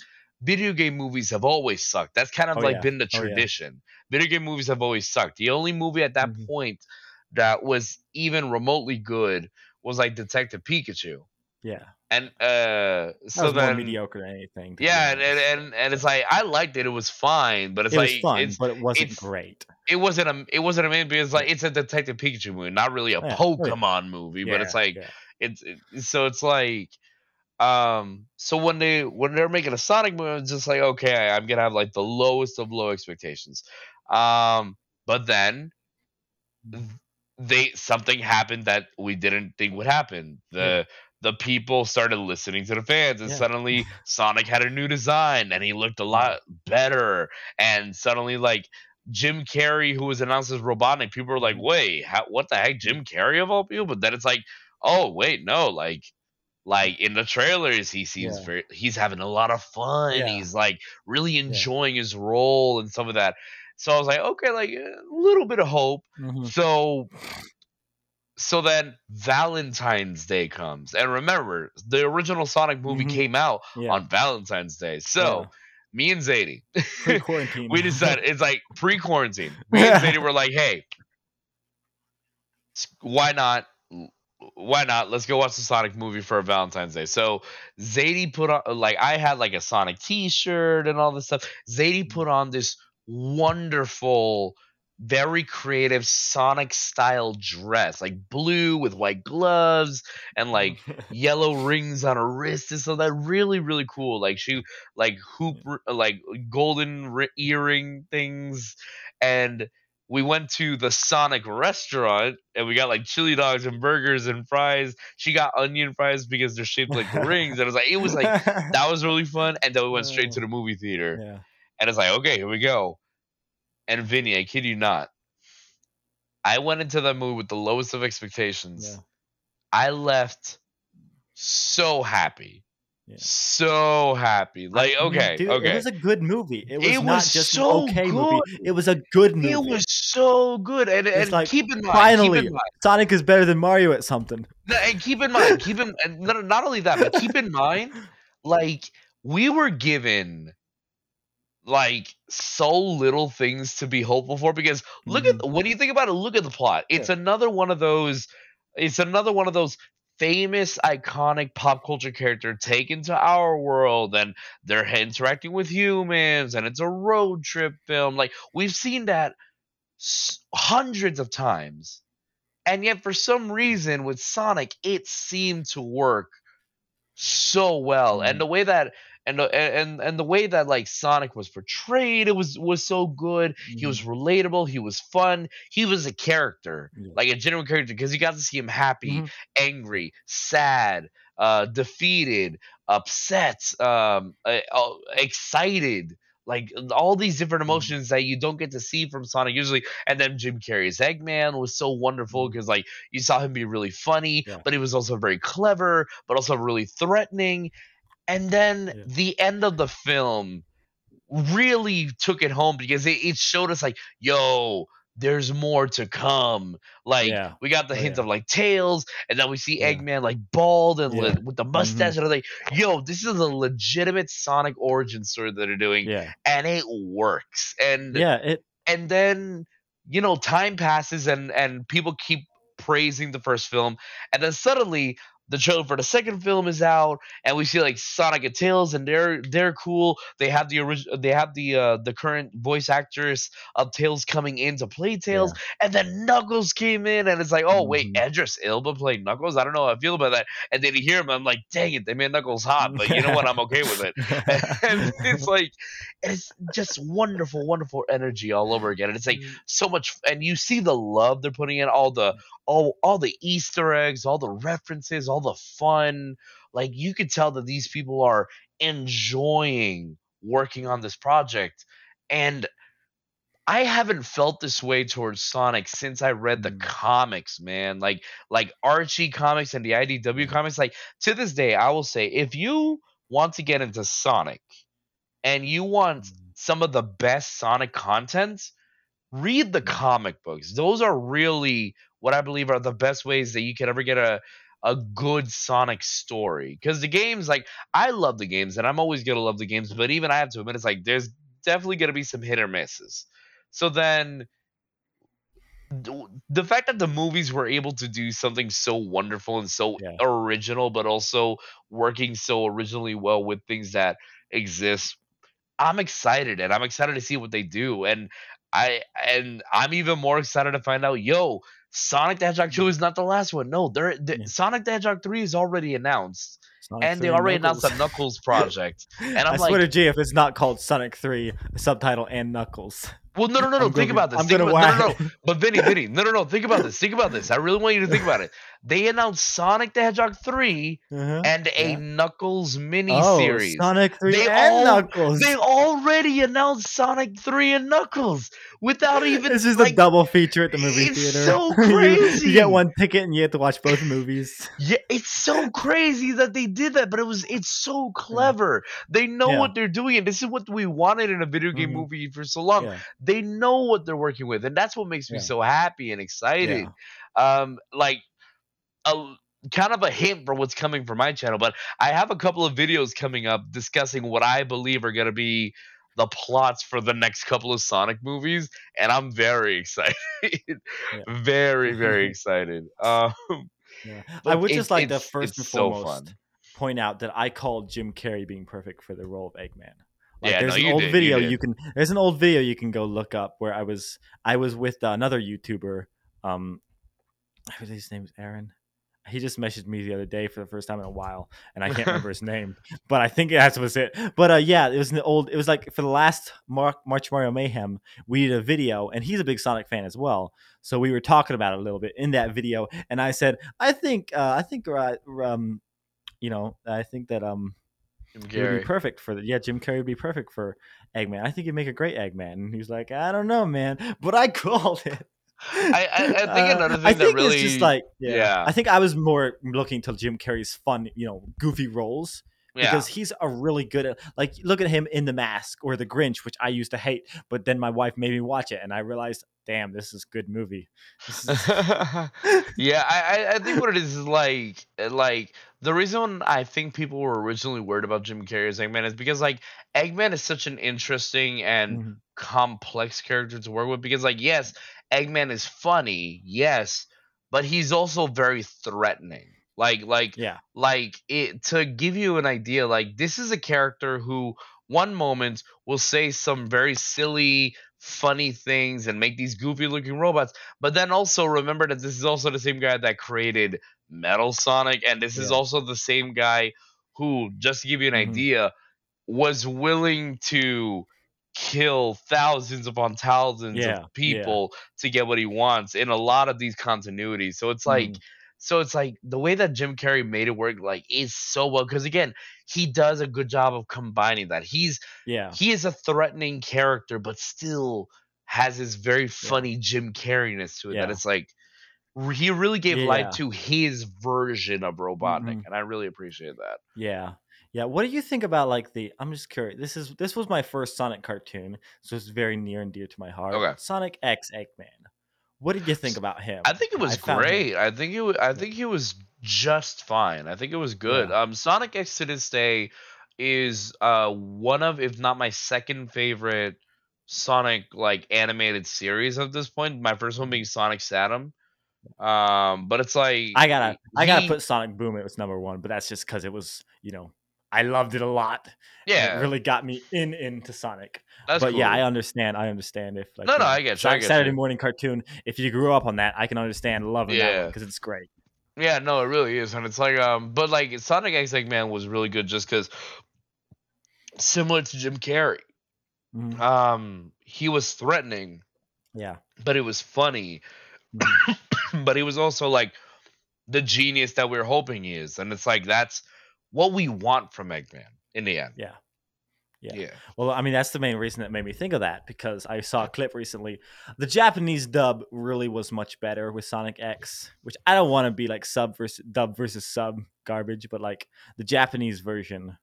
Video game movies have always sucked. That's kind of Oh, like yeah. been the Oh, tradition. Video game movies have always sucked. The only movie at that Mhm. point that was even remotely good was like Detective Pikachu. yeah, And uh that so more then mediocre than anything. yeah, and, and and it's like I liked it. It was fine, but it's it like was fun, it's but it wasn't great. it wasn't a it wasn't a main because like it's a Detective Pikachu movie, not really a Yeah, yeah. Pokemon movie. But it's like it's it, so it's like um so when they when they're making a Sonic movie, it's just like okay, I'm gonna have like the lowest of low expectations. Um, but then they something happened that we didn't think would happen. The the people started listening to the fans, and Yeah. suddenly Sonic had a new design, and he looked a lot better. And suddenly, like Jim Carrey, who was announced as Robotnik, people were like, Mhm. "Wait, how, what the heck, Jim Carrey of all people?" But then it's like, "Oh, wait, no, like." Like in the trailers, he seems Yeah. very he's having a lot of fun. Yeah. He's like really enjoying his role and some of that. So I was like, okay, like a little bit of hope. Mhm. So so then Valentine's Day comes. And remember, the original Sonic movie Mhm. came out Yeah, on Valentine's Day. So me and Zadie, (laughs) pre-quarantine. we decided it's like pre-quarantine. Me and (laughs) Zadie were like, hey, why not? Why not? Let's go watch the Sonic movie for Valentine's Day. So Zadie put on like I had like a Sonic T-shirt and all this stuff. Zadie put on this wonderful, very creative Sonic style dress, like blue with white gloves and like (laughs) yellow rings on her wrist and so that really really cool. Like she like hoop like golden ri- earring things. And we went to the sonic restaurant and we got like chili dogs and burgers and fries. She got onion fries because they're shaped like rings. And it was like it was like (laughs) that was really fun. And then we went straight to oh. the movie theater. Yeah. and it's like, okay, here we go. And Vinny, I kid you not, I went into that movie with the lowest of expectations. Yeah. I left so happy. Yeah. So happy. Like, okay, dude, okay. It was a good movie. It was It not was just so an okay good. movie. It was a good movie. it was so good. And, and like, keep in mind, Finally, keep in mind, Sonic is better than Mario at something. And keep in mind, keep in and not, not only that, but keep in mind, (laughs) like we were given like so little things to be hopeful for because look at mm-hmm. when you think about it, look at the plot. It's another one of those. It's another one of those famous iconic pop culture character taken to our world and they're interacting with humans and it's a road trip film like we've seen that s- hundreds of times and yet for some reason with Sonic it seemed to work so well Mhm. and the way that and the, and and the way that like Sonic was portrayed it was was so good he was relatable he was fun he was a character Yeah. like a genuine character because you got to see him happy Mhm. angry sad uh defeated upset um uh, excited like all these different Mhm. emotions that you don't get to see from Sonic usually. And then Jim Carrey's Eggman was so wonderful because like you saw him be really funny, Yeah. but he was also very clever, but also really threatening. And then Yeah. the end of the film really took it home because it, it showed us like, yo, there's more to come. Like Yeah. we got the Oh, hint yeah. of like tails, and then we see Yeah. Eggman like bald and. Mm-hmm. with the mustache, and I'm like, yo, this is a legitimate Sonic origin story that they're doing, Yeah. and it works. And Yeah. It. and then you know time passes and and people keep praising the first film and then suddenly the trailer for the second film is out and we see like Sonic and Tails and they're they're cool. They have the original they have the uh the current voice actress of Tails coming in to play Tails and then Knuckles came in and it's like oh wait Mhm. Idris Elba played Knuckles? I don't know how I feel about that. And then you hear him I'm like dang it they made Knuckles hot but you know what? I'm okay with it. (laughs) And it's (laughs) like it's just wonderful wonderful energy all over again and it's like so much and you see the love they're putting in all the all all the easter eggs all the references all the fun like you could tell that these people are enjoying working on this project and I haven't felt this way towards Sonic since I read the Mm. comics, man. Like like Archie comics and the IDW Mm. comics. Like to this day, I will say if you want to get into Sonic and you want Mm. some of the best Sonic content, read the comic books. Those are really what I believe are the best ways that you can ever get a a good Sonic story. Because the games, like I love the games, and I'm always gonna love the games, but even I have to admit, it's like there's definitely gonna be some hit or misses. So then the fact that the movies were able to do something so wonderful and so Yeah. original, but also working so originally well with things that exist, I'm excited and I'm excited to see what they do. And I and I'm even more excited to find out, yo, Sonic the Hedgehog 2 is not the last one. No, they're, the Yeah. Sonic the Hedgehog 3 is already announced. Sonic and they already Knuckles. announced a Knuckles (laughs) project. And I'm I like, swear to G, if it's not called Sonic 3, subtitle and Knuckles. well, no, no, no, no. I'm Think gonna- about this. I'm Think gonna about, no, no, whack. no. But Vinny, Vinny, no, no, no. Think about this. Think about this. I really want you to think (laughs) about it. They announced Sonic the Hedgehog 3 Uh-huh. and a Yeah. Knuckles mini Oh, series. Sonic 3 They and all- Knuckles. They already announced Sonic 3 and Knuckles without (laughs) even this is like a double feature at the movie it's theater. so (laughs) You- you, get one ticket and you have to watch both movies. (laughs) Yeah, it's so crazy that they did that, but it was it's so clever. They know Yeah. what they're doing, and this is what we wanted in a video game Mhm. movie for so long. Yeah. They know what they're working with, and that's what makes me Yeah. so happy and excited. Um, like a kind of a hint for what's coming for my channel, but I have a couple of videos coming up discussing what I believe are going to be the plots for the next couple of Sonic movies, and I'm very (laughs) excited. very, (laughs) very excited. Um, Yeah. I would it- just like to it's- first and foremost fun. point out that I called Jim Carrey being perfect for the role of Eggman. Like Yeah, there's no, an old did, video did. you, can there's an old video you can go look up where I was I was with another YouTuber um his name's Aaron. He just messaged me the other day for the first time in a while, and I can't remember (laughs) his name, but I think that was it. But uh, yeah, it was an old. It was like for the last Mar- March Mario Mayhem, we did a video, and he's a big Sonic fan as well. So we were talking about it a little bit in that video, and I said, I think, uh, I think, uh, um, you know, I think that um, it would be perfect for the yeah, Jim Carrey would be perfect for Eggman. I think he'd make a great Eggman. And he was like, I don't know, man, but I (laughs) called it. I- I- I think uh, another thing I that think really- it's just like yeah, yeah. I think I was more looking to Jim Carrey's fun, you know, goofy roles Yeah. because he's a really good like look at him in The Mask or The Grinch, which I used to hate, but then my wife made me watch it, and I realized, damn, this is good movie. Is- (laughs) yeah, I, I- think what it is is like uh, like the reason I think people were originally worried about Jim Carrey as Eggman is because like Eggman is such an interesting and Mhm. complex character to work with because like yes, Eggman is funny, yes, but he's also very threatening. Like like yeah, like it to give you an idea like this is a character who one moment will say some very silly funny things and make these goofy looking robots but then also remember that this is also the same guy that created metal sonic and this is also the same guy who just to give you an Mhm. idea was willing to kill thousands upon thousands Yeah, yeah. of people to get what he wants in a lot of these continuities so it's like Mhm. So it's like the way that Jim Carrey made it work like is so well because again he does a good job of combining that he's yeah, he is a threatening character but still has this very funny Jim Carreyness to it that it's like he really gave life to his version of Robotnik Mhm. and I really appreciate that. yeah, yeah. What do you think about like the? I'm just curious. This is this was my first Sonic cartoon, so it's very near and dear to my heart. Okay. Sonic X Eggman. What did you think about him? I think it was him- great. I think it I think he was just fine. I think it was good. Yeah. Um Sonic X to this day is uh one of if not my second favorite Sonic like animated series at this point. My first one being Sonic SatAM. Um but it's like I gotta I gotta put Sonic Boom. It was number one, but that's just because it was you know I loved it a lot. yeah, it really got me in into Sonic. that's but yeah, I understand. I understand if like No, no, I get you, I get Saturday you. morning cartoon. If you grew up on that, I can understand loving that Yeah. one because it's great. Yeah, no, it really is, and it's like, um, but like Sonic X Eggman was really good just because similar to Jim Carrey, Mhm. um, he was threatening, Yeah, but it was funny, (coughs) but he was also like the genius that we are hoping he is, and it's like that's what we want from Eggman in the end. yeah. Yeah. yeah. Well, I mean, that's the main reason that made me think of that because I saw a clip recently. The Japanese dub really was much better with Sonic X, which I don't want to be like sub versus dub versus sub garbage, but like the Japanese version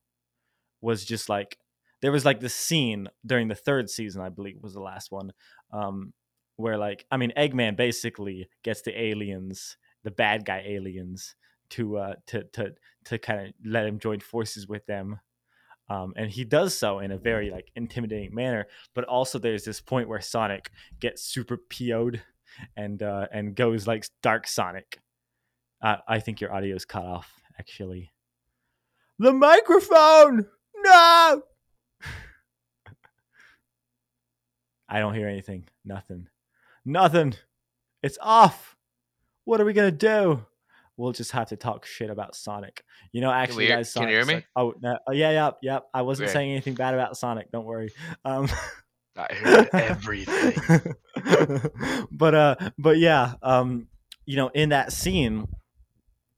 was just like there was like this scene during the third season, I believe was the last one, um, where like I mean Eggman basically gets the aliens, the bad guy aliens, to uh to to to kind of let him join forces with them. Um, and he does so in a very like intimidating manner, but also there's this point where Sonic gets super PO'd and uh, and goes like Dark Sonic. Uh, I think your audio is cut off actually. The microphone! No! (laughs) I don't hear anything. Nothing. Nothing. It's off. What are we gonna do? We'll just have to talk shit about Sonic. You know, actually, hear- guys, can you hear me? like- oh, no, oh, yeah, yeah, yeah. I wasn't saying anything bad about Sonic. Don't worry. Um, (laughs) I heard everything. (laughs) but uh, but yeah, um, you know, in that scene,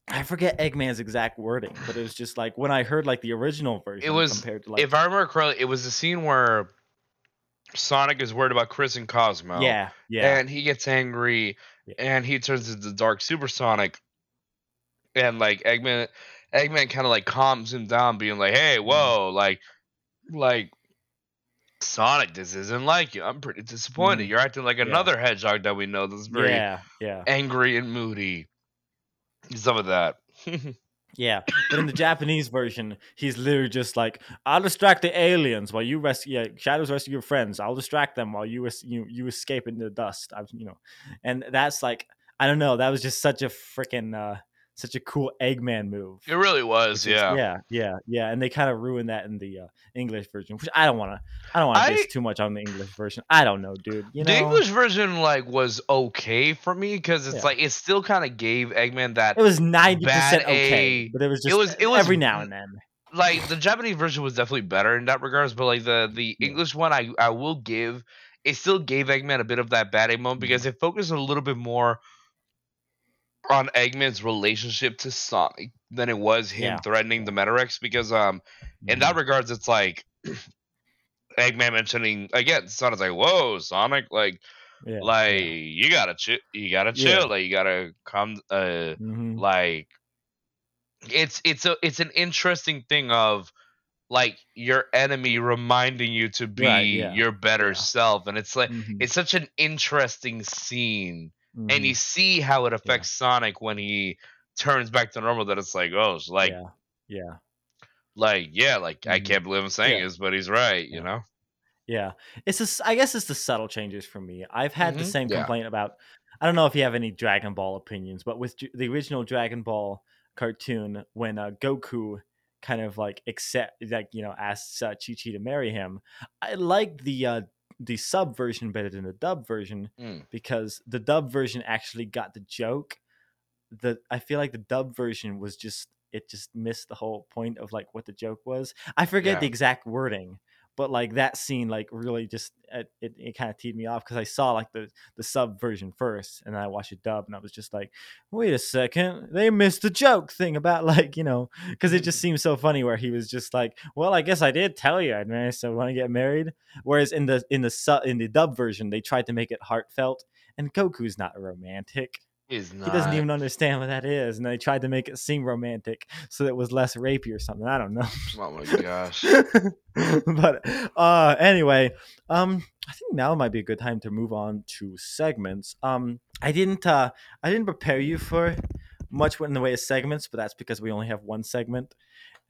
I forget Eggman's exact wording, but it was just like when I heard like the original version It was- compared to like if I remember correctly, it was the scene where Sonic is worried about Chris and Cosmo. yeah, yeah, And he gets angry Yeah. and he turns into Dark Supersonic. And like Eggman Eggman kind of like calms him down, being like, Hey, Mm-hmm. whoa, like like Sonic, this isn't like you. I'm pretty disappointed. Mhm. You're acting like Yeah. another hedgehog that we know that's very yeah, yeah, angry and moody. Some of that. (laughs) yeah. But in the Japanese version, he's literally just like, "I'll distract the aliens while you rescue yeah, Shadows rescue your friends. I'll distract them while you you you escape into the dust." I, you know, and that's like I don't know. That was just such a freaking uh, such a cool Eggman move. it really was, is- yeah. yeah, yeah, yeah, and they kind of ruined that in the uh, English version, which I don't want to. I don't want to diss too much on the English version. I don't know, dude. You know, the English version like was okay for me because it's Yeah. like it still kind of gave Eggman that it was ninety percent okay, A- but it was it just was- it was- every now and then. like the Japanese version was definitely better in that regards, but like the the Yeah. English one, I I will give it still gave Eggman a bit of that bad A moment Mm-hmm. because it focused a little bit more on Eggman's relationship to Sonic than it was him Yeah. threatening the Metarex because um in Mm-hmm. that regards it's like (clears throat) Eggman mentioning again Sonic's like whoa Sonic like yeah, like you gotta chill you gotta Yeah. chill like you gotta come uh hmm like it's it's a it's an interesting thing of like your enemy reminding you to be Right, yeah, your better yeah. self and it's like Mhm, it's such an interesting scene and mhm. you see how it affects sonic when he turns back to normal that it's like oh it's like yeah, yeah, like yeah like i Mhm. can't believe i'm saying Yeah. this but he's right Yeah. you know yeah. It's just, I guess it's the subtle changes for me. I've had the Mhm, same yeah. complaint about. I don't know if you have any Dragon Ball opinions, but with the original Dragon Ball cartoon, when uh, Goku kind of like accept, like you know, asks uh, Chi Chi to marry him, I like the uh, the sub version better than the dub version Mm. because the dub version actually got the joke. The I feel like the dub version was just it just missed the whole point of like what the joke was. I forget Yeah. the exact wording, but like that scene like really just it, it, it kind of teed me off because I saw like the the sub version first and then I watched it dub and I was just like, wait a second, they missed the joke thing about (laughs) like you know because it just Mm. seems so funny where he was just like, well, I guess I did tell you I'd marry, so want to get married. Whereas in the in the sub in the dub version they tried to make it heartfelt and Goku's not romantic. He's not. He doesn't even understand what that is, and they tried to make it seem romantic so that it was less rapey or something. I don't know. oh my gosh (laughs) but uh anyway um i think now might be a good time to move on to segments um i didn't uh i didn't prepare you for much in the way of segments but that's because we only have one segment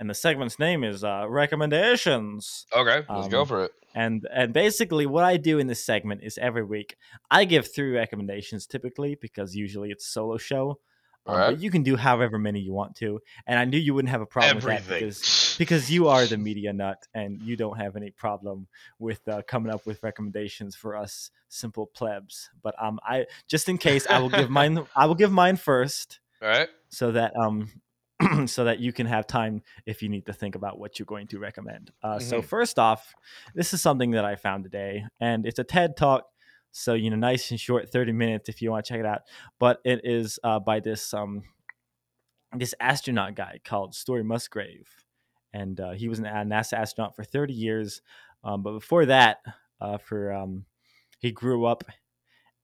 and the segment's name is uh recommendations okay let's go Um, for it and and basically what i do in this segment is every week i give three recommendations typically because usually it's a solo show um, but you can do however many you want to and i knew you wouldn't have a problem with that because because you are the media (laughs) nut and you don't have any problem with uh, coming up with recommendations for us simple plebs. But um, I just in case I will give mine. (laughs) I will give mine first all right so that um. (clears throat) so that you can have time if you need to think about what you're going to recommend. Uh, So Mhm. first off, this is something that I found today, and it's a TED talk. So you know, nice and short, thirty minutes if you want to check it out. But it is uh, by this um this astronaut guy called Story Musgrave, and uh, he was an a NASA astronaut for 30 years. Um, but before that, uh, for um, he grew up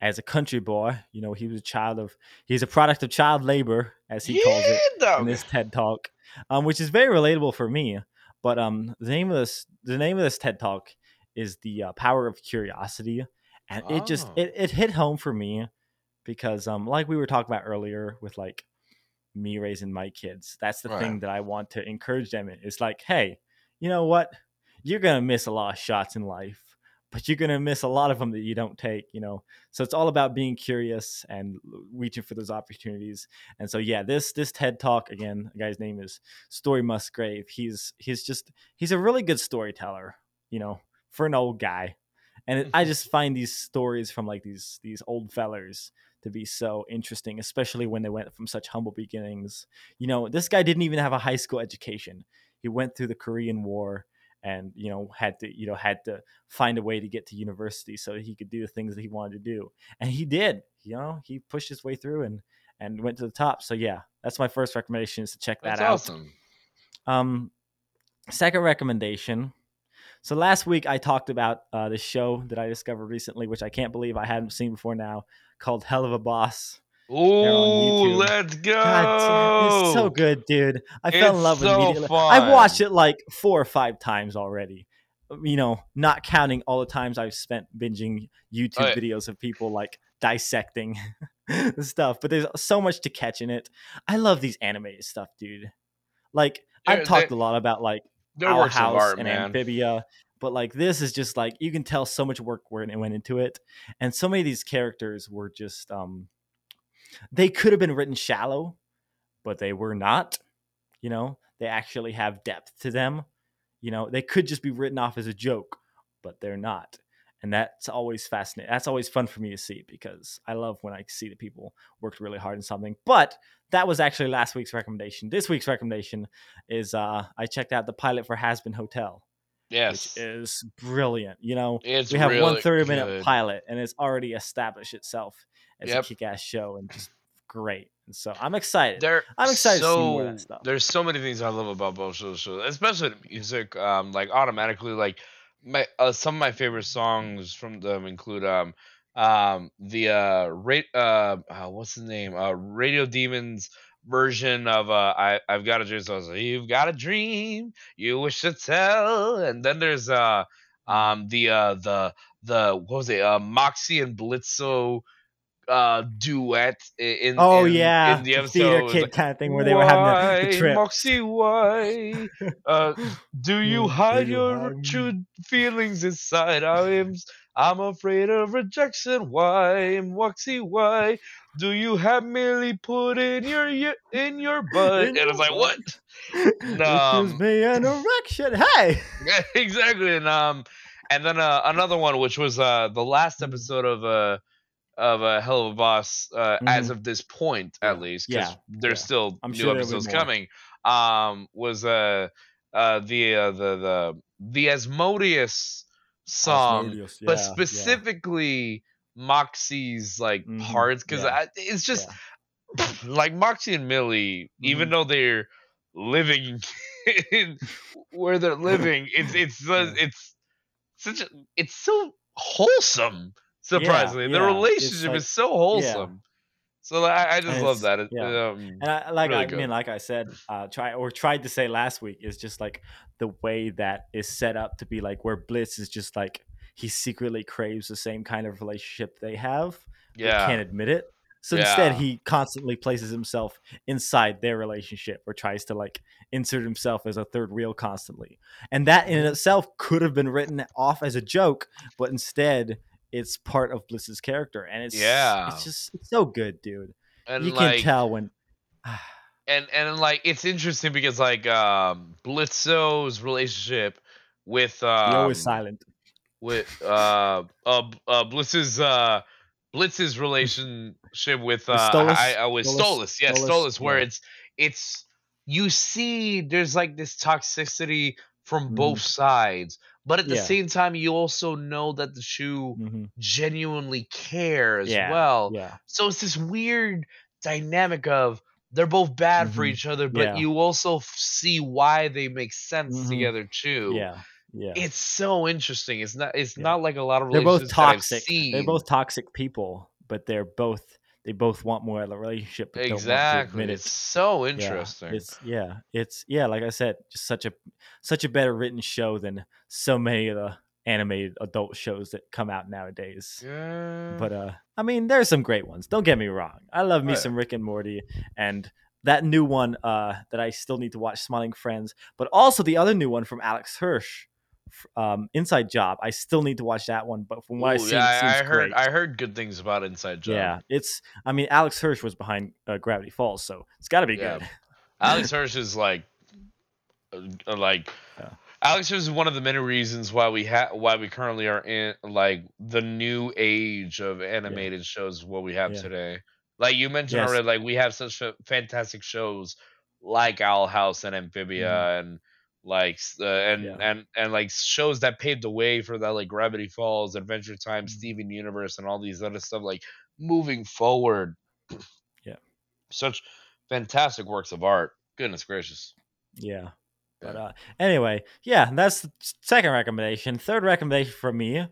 as a country boy. You know, he was a child of he's a product of child labor, as he calls it Yeah, in this TED talk, um, which is very relatable for me. But um, the name of this the name of this TED Talk is the uh, power of curiosity, and it just Oh. it, it hit home for me because um, like we were talking about earlier with like me raising my kids, that's the Right. thing that I want to encourage them in. It's like, hey, you know what? You're gonna miss a lot of shots in life, but you're gonna miss a lot of them that you don't take. You know, so it's all about being curious and reaching for those opportunities. And so yeah, this this TED Talk again, the guy's name is Story Musgrave. He's he's just he's a really good storyteller. You know, for an old guy, and it, I mm-hmm. just find these stories from like these these old fellers to be so interesting, especially when they went from such humble beginnings. You know, this guy didn't even have a high school education. He went through the Korean War and you know had to you know had to find a way to get to university so he could do the things that he wanted to do and he did you know he pushed his way through and and went to the top so yeah that's my first recommendation is to check that That's out awesome. um, second recommendation. So last week I talked about uh, this show that I discovered recently, which I can't believe I hadn't seen before now, called Helluva Boss. Ooh, let's go. God, it's so good, dude. I fell in love with so it immediately. I've watched it like four or five times already. You know, not counting all the times I've spent binging YouTube Oh, yeah. videos of people like dissecting (laughs) stuff. But there's so much to catch in it. I love these animated stuff, dude. Like I've talked they- a lot about like Owl House art, and man. amphibia but like this is just like you can tell so much work went went into it and so many of these characters were just um they could have been written shallow but they were not you know? They actually have depth to them you know? They could just be written off as a joke but they're not. And that's always fascinating that's always fun for me to see because i love when i see that people worked really hard on something. But that was actually last week's recommendation. This week's recommendation is uh i checked out the pilot for Hazbin Hotel Yes. which is brilliant you know? It's we have really one 30 minute good. pilot and it's already established itself as Yep. a kick-ass show and just great and so i'm excited There, I'm excited to see so, more of that stuff. There's so many things I love about both shows, shows, especially the music. Um, like automatically, like my uh, some of my favorite songs from them include um um the uh rate uh, uh what's the name uh Radio Demons version of uh I I've got a dream. So I was like, you've got a dream you wish to tell, and then there's uh Mm-hmm. um the uh the the what was it uh Moxxie and Blitzo uh duet in oh in, yeah in the episode theater kid like, kind of thing where they were having the, the trip Moxxie, why? (laughs) Uh, do you hide your true feelings inside? I'm, I'm afraid of rejection. Why, Moxxie? Why do you have merely put in your in your (laughs) butt? And I was like, what? gives Um, me an erection hey (laughs) exactly. And um, and then uh, another one, which was uh the last Mm-hmm. episode of uh of a Helluva Boss uh, as Mhm. of this point at least because Yeah. there's Yeah. still I'm new sure episodes coming um was uh uh the uh, the the the asmodeus song Asmodeus, but yeah, yeah. specifically moxxie's like Mhm, parts because it's just (laughs) like moxxie and millie even Mhm. though they're living (laughs) in where they're (laughs) living it's it's uh, it's such a it's so wholesome surprisingly the yeah, relationship like- is so wholesome so I, I just love that it, yeah. um, And I, like really I good. mean, like I said, uh, try or tried to say last week is just like the way that is set up to be like where Blitz is just like he secretly craves the same kind of relationship they have, but yeah can't admit it. So instead, he constantly places himself inside their relationship or tries to like insert himself as a third wheel constantly. And that in itself could have been written off as a joke, but instead, it's part of Blitz's character, and it's Yeah. it's just it's so good, dude. and you like can tell when. (sighs) and and like it's interesting because like um blitzo's relationship with um always silent. with uh uh, uh blitz's uh blitz's relationship with uh With Stolas? I, I was Stolas? Stolas, yeah, Stolas, Stolas, where yeah. it's it's you see there's like this toxicity from both sides, but at the Yeah. same time you also know that the shoe hmm genuinely cares Yeah, well. Yeah, So it's this weird dynamic of they're both bad for Mhm. each other, but Yeah. you also f- see why they make sense Mhm. together too. yeah, yeah. It's so interesting. It's not. It's not like a lot of They're both relationships that I've toxic. seen. They're both toxic people, but they're both they both want more out of the relationship. But don't want to exactly. it. It's so Yeah, interesting. it's yeah, it's yeah. Like I said, just such a such a better written show than so many of the animated adult shows that come out nowadays. yeah. But uh, I mean, there's some great ones. Don't get me wrong. I love me Right. some Rick and Morty, and that new one uh, that I still need to watch, Smiling Friends, but also the other new one from Alex Hirsch, um, Inside Job. I still need to watch that one, but from what I've Ooh, seen, yeah, I, heard great. I heard good things about Inside Job. yeah, it's. I mean, Alex Hirsch was behind uh, Gravity Falls, so it's got to be Yeah. good. Alex (laughs) Hirsch is like, uh, uh, like, Yeah. Alex Hirsch is one of the many reasons why we have why we currently are in like the new age of animated shows. What we have Yeah. today, like you mentioned Yes. already, like we have such fa- fantastic shows like Owl House and Amphibia and like uh, and Mm-hmm. Yeah. and and like shows that paved the way for that like Gravity Falls, Adventure Time, Mhm. Steven Universe, and all these other stuff. Like moving forward, Yeah. such fantastic works of art. Goodness gracious. Yeah. But uh, anyway, yeah, that's the second recommendation. Third recommendation from me,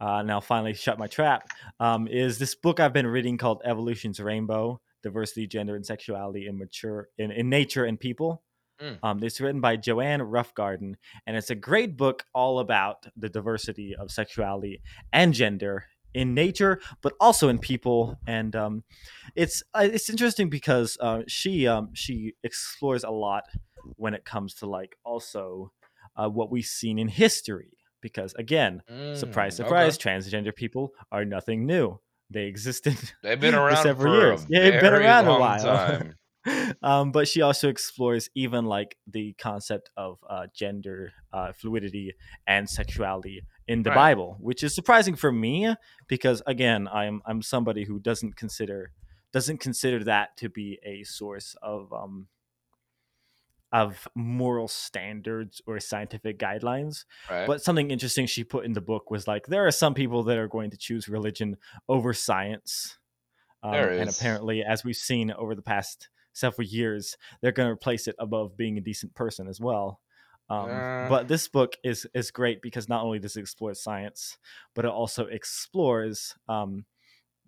uh, now finally shut my trap, um, is this book I've been reading called Evolution's Rainbow: Diversity, Gender, and Sexuality in Mature in, in Nature and People. Mm. Um, it's written by Joanne Roughgarden, and it's a great book all about the diversity of sexuality and gender in nature, but also in people. And um, it's uh, it's interesting because uh, she um, she explores a lot when it comes to like also uh, what we've seen in history. Because again, surprise, Mm, okay. surprise, transgender people are nothing new. They existed They've (laughs) been around several for years. Yeah, they've been around a while. (laughs) um, but she also explores even like the concept of uh, gender uh, fluidity and sexuality in the Right. Bible, which is surprising for me because again, I'm I'm somebody who doesn't consider doesn't consider that to be a source of um, of moral standards or scientific guidelines. Right. But something interesting she put in the book was like there are some people that are going to choose religion over science. Um, and apparently, as we've seen over the past several years, they're going to replace it above being a decent person as well. Um, Uh. but this book is is great because not only does it explore science, but it also explores um,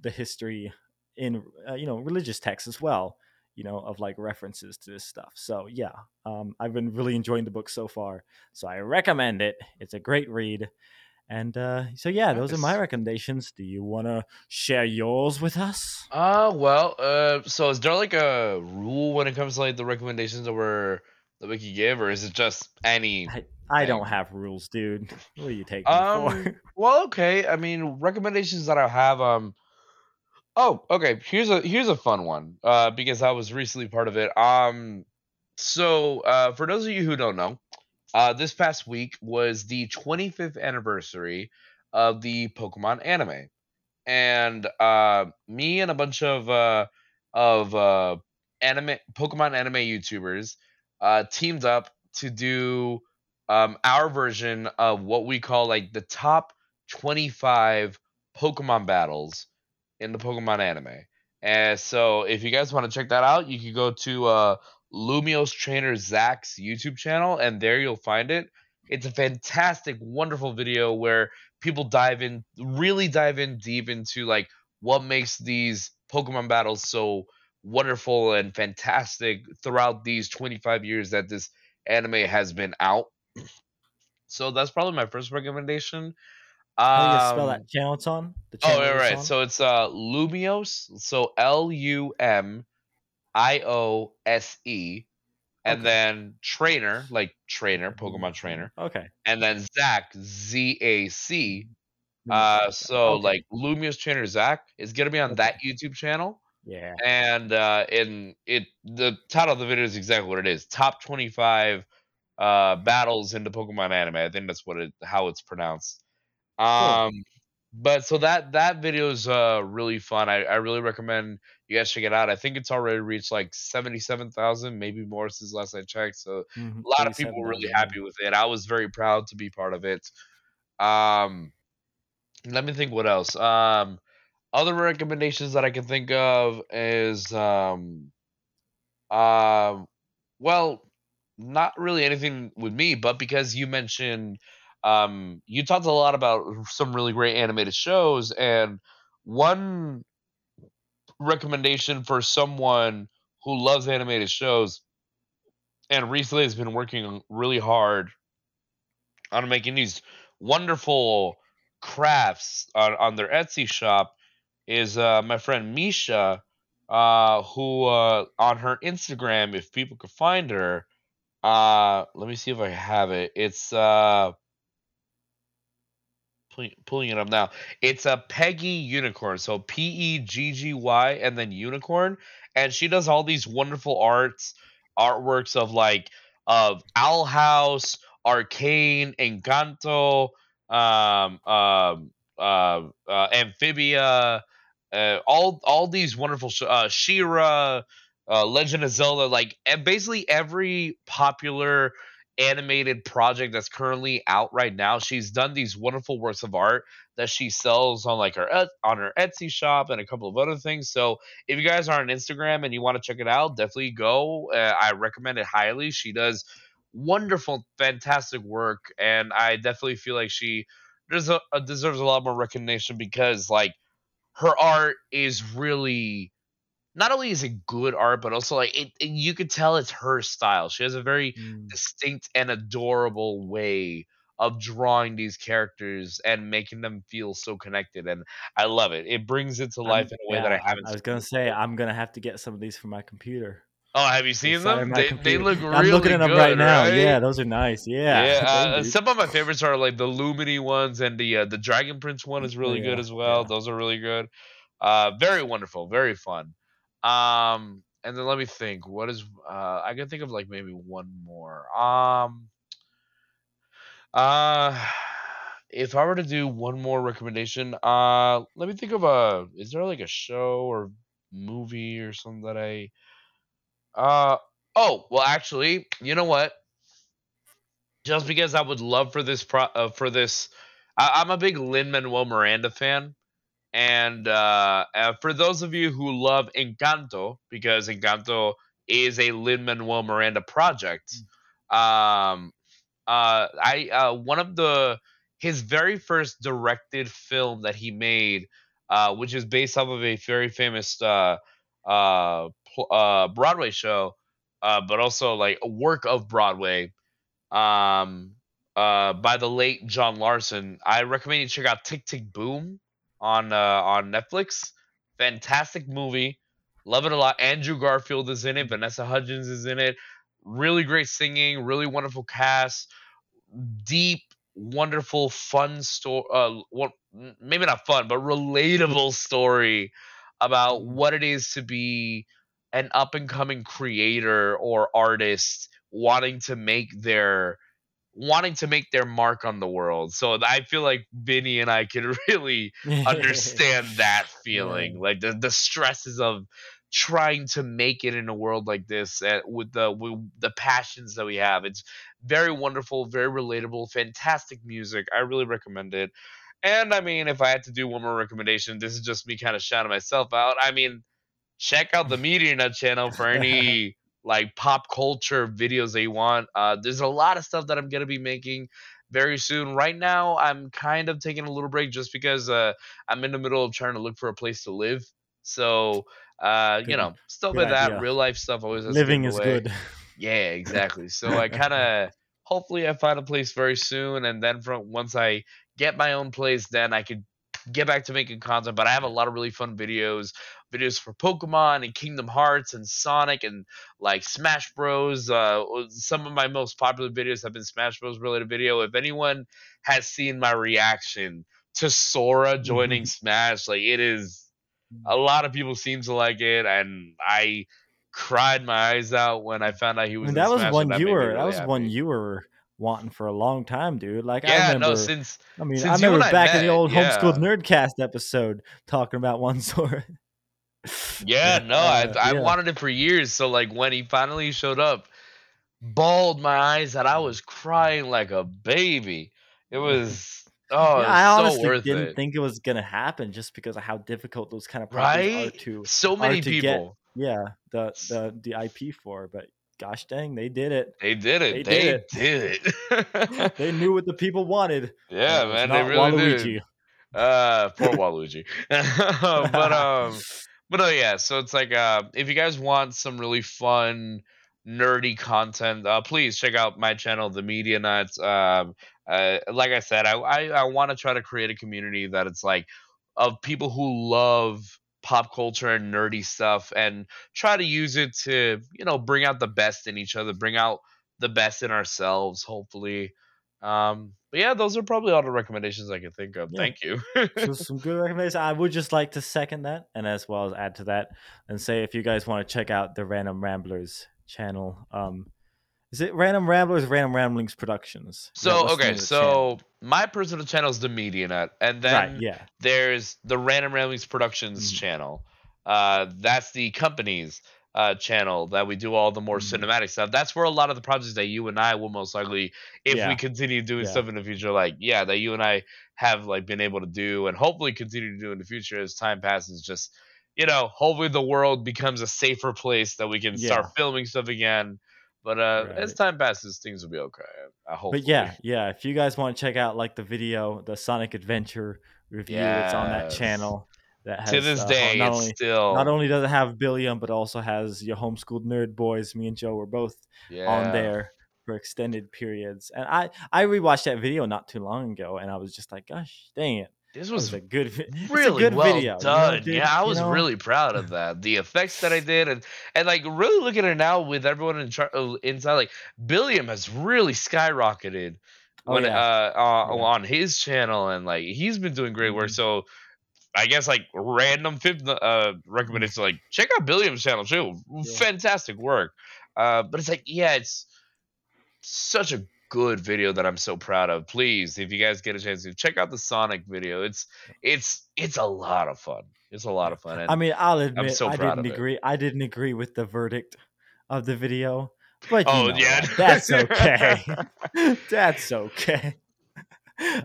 the history in uh, you know religious texts as well. You know of like references to this stuff. So yeah, um, I've been really enjoying the book so far. So I recommend it. It's a great read. And uh, so yeah, those are my recommendations. Do you want to share yours with us? Uh well, uh so is there like a rule when it comes to like the recommendations that we're that we can give, or is it just any I, I don't have rules, dude. (laughs) What do you take um for? well okay. I mean recommendations that I have um Oh, okay. Here's a here's a fun one. Uh because I was recently part of it. Um so uh for those of you who don't know, uh this past week was the 25th anniversary of the Pokemon anime. And uh me and a bunch of uh of uh anime Pokemon anime YouTubers uh teamed up to do um our version of what we call like the top 25 Pokemon battles in the Pokemon anime. And so if you guys want to check that out, you can go to uh Lumiose Trainer Zach's YouTube channel and there you'll find it. It's a fantastic, wonderful video where people dive in really dive in deep into like what makes these Pokemon battles so wonderful and fantastic throughout these 25 years that this anime has been out. So that's probably my first recommendation. How do you spell Um, that channel on? The Oh, channel yeah, it's right. So it's uh Lumiose. So L U M I O S E, and Okay. then trainer, like trainer, Pokemon trainer, Okay. and then Zach, Z A C. Uh, so Okay. like Lumiose trainer Zach is gonna be on that YouTube channel, yeah. and uh, in it the title of the video is exactly what it is: top twenty five uh battles in the Pokemon anime. I think that's what it how it's pronounced. Um, but so that that video is uh really fun. I, I really recommend you guys check it out. I think it's already reached like seventy seven thousand, maybe more since last I checked. So Mhm. a lot of people were really happy with it. I was very proud to be part of it. Um, let me think what else. Um, other recommendations that I can think of is um, um, well, not really anything with me, but because you mentioned um you talked a lot about some really great animated shows and one recommendation for someone who loves animated shows and recently has been working really hard on making these wonderful crafts on, on their Etsy shop is uh, my friend Misha, uh, who uh, on her Instagram, if people could find her, uh, let me see if I have it. It's uh, pulling, it up now. It's a Peggy Unicorn, so P E G G Y and then Unicorn, and she does all these wonderful arts, artworks of like of Owl House, Arcane, Encanto, um, um, uh, uh, Amphibia, uh, all all these wonderful sh- uh, She-Ra, uh, Legend of Zelda, like basically every popular animated project that's currently out right now. She's done these wonderful works of art that she sells on like her on her Etsy shop and a couple of other things. So if you guys are on Instagram and you want to check it out, definitely go. Uh, I recommend it highly. She does wonderful, fantastic work, and I definitely feel like she a, deserves a lot more recognition because like her art is really not only is it good art, but also like it, it you could tell it's her style. She has a very Mm. distinct and adorable way of drawing these characters and making them feel so connected and I love it. It brings it to I'm- life in a way that I haven't I was gonna say. I'm gonna have to get some of these for my computer. Oh, have you seen Inside them? They, they look (laughs) I'm really looking at them good, right now. right? Yeah, those are nice. Yeah. Yeah, (laughs) uh, some of my favorites are like the Lumini ones and the uh, the Dragon Prince one is really good as well. yeah. Those are really good. Uh, very wonderful, very fun. Um, and then let me think. What is uh? I can think of like maybe one more. Um, uh, if I were to do one more recommendation, uh, let me think of a. Is there like a show or movie or something that I? Uh oh, well, actually, you know what? just because I would love for this pro uh, for this. I, I'm a big Lin Manuel Miranda fan, and uh, uh, for those of you who love Encanto, because Encanto is a Lin Manuel Miranda project, um, uh, I uh, one of the his very first directed film that he made, uh, which is based off of a very famous uh, uh, pl- uh, Broadway show, uh, but also like a work of Broadway um uh by the late John Larson. I recommend you check out Tick Tick Boom on uh on Netflix. Fantastic movie. Love it a lot. Andrew Garfield is in it, Vanessa Hudgens is in it. Really great singing, really wonderful cast. Deep, wonderful, fun story uh what maybe not fun, but relatable story about what it is to be an up and coming creator or artist wanting to make their wanting to make their mark on the world. So I feel like Vinny and I can (laughs) really (laughs) understand that feeling, Yeah. like the the stresses of trying to make it in a world like this uh, with the with the passions that we have. It's very wonderful, very relatable, fantastic music. I really recommend it. And I mean, if I had to do one more recommendation, this is just me kind of shouting myself out. I mean, check out the (laughs) Media Nut channel for any like pop culture videos that you want. Uh, there's a lot of stuff that I'm gonna be making very soon. Right now, I'm kind of taking a little break just because uh, I'm in the middle of trying to look for a place to live. So, uh, you know, stuff good like that. Real life stuff always has Living is away. good. (laughs) Yeah, exactly. So I (laughs) kind of hopefully I find a place very soon, and then from once I get my own place, then I could get back to making content. But I have a lot of really fun videos, videos for Pokemon and Kingdom Hearts and Sonic and like Smash Bros. Uh, some of my most popular videos have been Smash Bros. related video. If anyone has seen my reaction to Sora joining Smash, like it is a lot of people seem to like it, and I cried my eyes out when I found out he I was. mean, in that was Smash, one that you were. really that was one you were wanting for a long time, dude. Like I Yeah, remember. no, since I mean, since I remember I back in the met, old homeschooled nerdcast episode talking about one (laughs) sword. Yeah, no, I Uh, I yeah. wanted it for years. So like when he finally showed up, bawled my eyes that I was crying like a baby. It was oh, it I honestly so didn't it. think it was gonna happen just because of how difficult those kind of properties are to So many to get- people. yeah the the the IP for. But gosh dang, they did it. They did it. They They, did did it. (laughs) They knew what the people wanted. yeah, it was man, they really Waluigi. did. Uh, poor Waluigi. (laughs) but (laughs) um, But no, yeah. So it's like, uh, if you guys want some really fun, nerdy content, uh, please check out my channel, The Media Nuts. Um, uh, like I said, I I, I want to try to create a community that it's like of people who love pop culture and nerdy stuff, and try to use it to you know bring out the best in each other, bring out the best in ourselves, hopefully. Um, but yeah, those are probably all the recommendations I can think of. Yeah. Thank you. so (laughs) some good recommendations. I would just like to second that, and as well as add to that, and say if you guys want to check out the Random Ramblers channel, um, is it Random Ramblers, Random Ramblings Productions? So name okay, the channel? so my personal channel is the Media Nut, and then right, yeah, there's the Random Ramblings Productions Mhm. channel. Uh, that's the company's uh, channel that we do all the more Mhm. cinematic stuff. That's where a lot of the projects that you and I will most likely, if Yeah. we continue doing Yeah. stuff in the future, like yeah, that you and I have like been able to do, and hopefully continue to do in the future as time passes. Just you know, hopefully the world becomes a safer place that we can Yeah. start filming stuff again. But uh, as time passes, things will be okay. I hope. but yeah, yeah. If you guys want to check out like the video, the Sonic Adventure review, it's on that channel. That has to this uh, day, not it's only still not only does it have Billiam, but also has your homeschooled nerd boys. Me and Joe were both yeah. on there for extended periods. And I I rewatched that video not too long ago, and I was just like, gosh, dang it, This was was a good, it's a really good well video, you know, dude, yeah, I you was know? really proud of that. The effects that I (sighs) did, and and like really looking at it now with everyone in char- uh, inside, like Billiam has really skyrocketed Oh, yeah. uh, uh Yeah. on his channel, and like he's been doing great work. Mhm. So. I guess like random fifth uh recommendation like check out Billiam's channel too. Yeah. Fantastic work. Uh but it's like yeah, it's such a good video that I'm so proud of. Please, if you guys get a chance to check out the Sonic video. It's it's it's a lot of fun. It's a lot of fun. And I mean, I'll admit so I didn't it. agree. I didn't agree with the verdict of the video, but oh know yeah, (laughs) (laughs) that's okay. that's okay.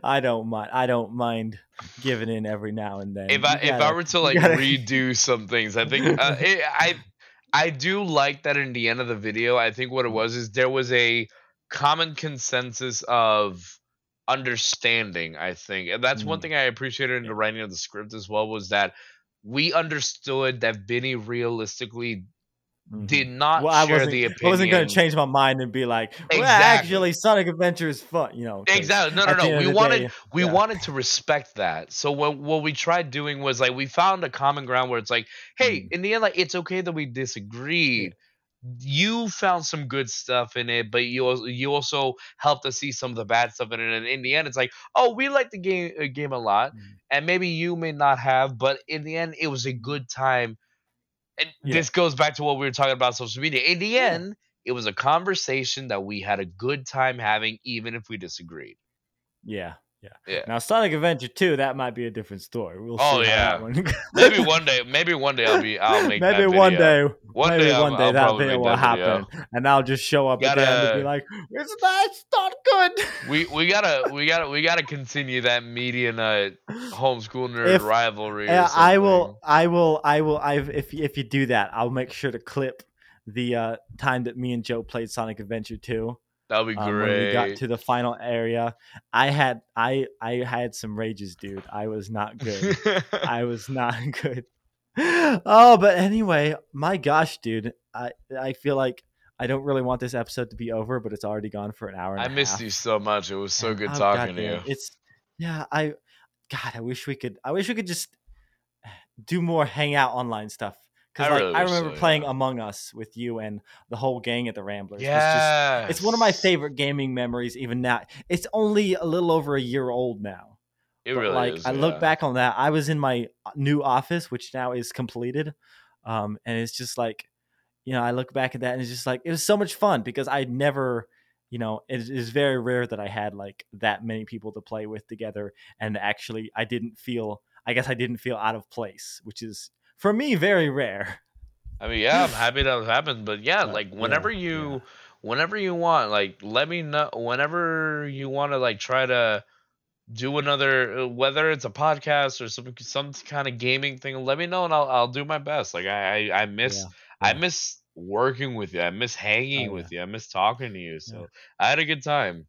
I don't mind. I don't mind giving in every now and then. if I if I were to like gotta- (laughs) redo some things, I think uh, (laughs) it, I I do like that in the end of the video. I think what it was is there was a common consensus of understanding. I think, and that's one Mm. thing I appreciated in the writing of the script as well was that we understood that Vinny realistically Mhm. did not well, I wasn't, the I wasn't going to change my mind and be like, well, Exactly. actually, Sonic Adventure is fun. You know, Exactly. No, no, no. We wanted day, we yeah. wanted to respect that. So what what we tried doing was like we found a common ground where it's like, hey, Mm. in the end, like it's okay that we disagreed. You found some good stuff in it, but you also, you also helped us see some of the bad stuff in it. And in the end, it's like, oh, we like the game uh, game a lot, Mm. and maybe you may not have, but in the end, it was a good time. And Yeah. this goes back to what we were talking about social media. In the end, it was a conversation that we had a good time having, even if we disagreed. Yeah, yeah, Yeah. Now, Sonic Adventure 2, that might be a different story. We'll Oh, yeah. that one (laughs) maybe one day maybe one day i'll be i'll make maybe that one video. day, One maybe day I'll- one day I'll that video will that video. happen, and I'll just show up at the end and Gotta- be like, "It's not, it's not good." we we gotta (laughs) we gotta we gotta continue that media nut homeschool nerd If- rivalry Yeah, I will. I will, I will. I if if you do that, I'll make sure to clip the uh, time that me and Joe played Sonic Adventure 2 that'll be um, when great we got to the final area. I had I I had some rages, dude. I was not good. I was not (laughs) good. Oh, but anyway, my gosh, dude. I I feel like I don't really want this episode to be over, but it's already gone for an hour. And i missed half. you so much it was so good oh, talking to you It's yeah, I God, I wish we could I wish we could just do more hangout online stuff. Because I like really I wish so, remember playing yeah. Among Us with you and the whole gang at the Ramblers. It's yeah it's one of my favorite gaming memories even now. It's only a little over a year old now. it but, really like is I yeah. look back on that, I was in my uh, new office, which now is completed, um, and it's just like, you know, I look back at that and it's just like it was so much fun because I never, you know, it is very rare that I had like that many people to play with together, and actually I didn't feel, I guess I didn't feel out of place, which is for me very rare. I mean, yeah, I'm happy that it happened, but yeah, But, like yeah, whenever you, yeah. whenever you want, like let me know. Whenever you want to, like try to do another, uh, whether it's a podcast or some some kind of gaming thing, let me know and I'll I'll do my best. Like I I, I miss Yeah, I miss working with you. I miss hanging Oh, with you. I miss talking to you. So Yeah. I had a good time.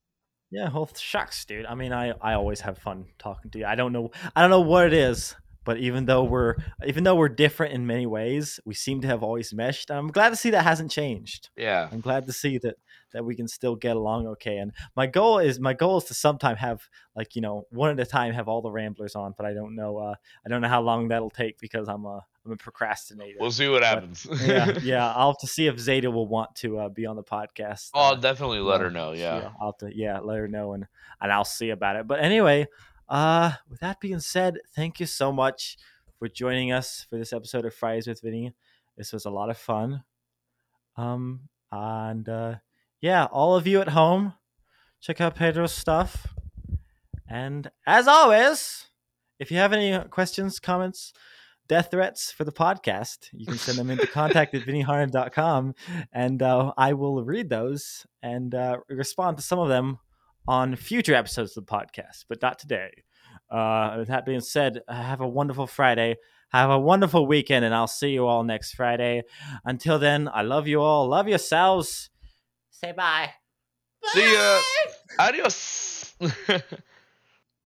Yeah, well, shucks, dude. I mean, I I always have fun talking to you. I don't know, I don't know what it is, but even though we're even though we're different in many ways, we seem to have always meshed. I'm glad to see that hasn't changed. Yeah. I'm glad to see that that we can still get along okay. And my goal is my goal is to sometime have like you know one at a time have all the ramblers on, but I don't know uh, I don't know how long that'll take because I'm a I'm a procrastinator. We'll see what happens. (laughs) yeah, (laughs) yeah. I'll have to see if Zeta will want to uh, be on the podcast. Oh, I'll uh, definitely let her know. Yeah. I'll have to yeah let her know and and I'll see about it. But anyway, uh, with that being said, thank you so much for joining us for this episode of Fries with Vinny. This was a lot of fun. Um, and uh, yeah, all of you at home, check out Pedro's stuff. And as always, if you have any questions, comments, death threats for the podcast, you can send them into contact at vinnyharn.com and uh, I will read those and uh, respond to some of them on future episodes of the podcast, but not today. Uh, with that being said, have a wonderful Friday. Have a wonderful weekend, and I'll see you all next Friday. Until then, I love you all. Love yourselves. Say bye. bye. See ya. Adios. (laughs)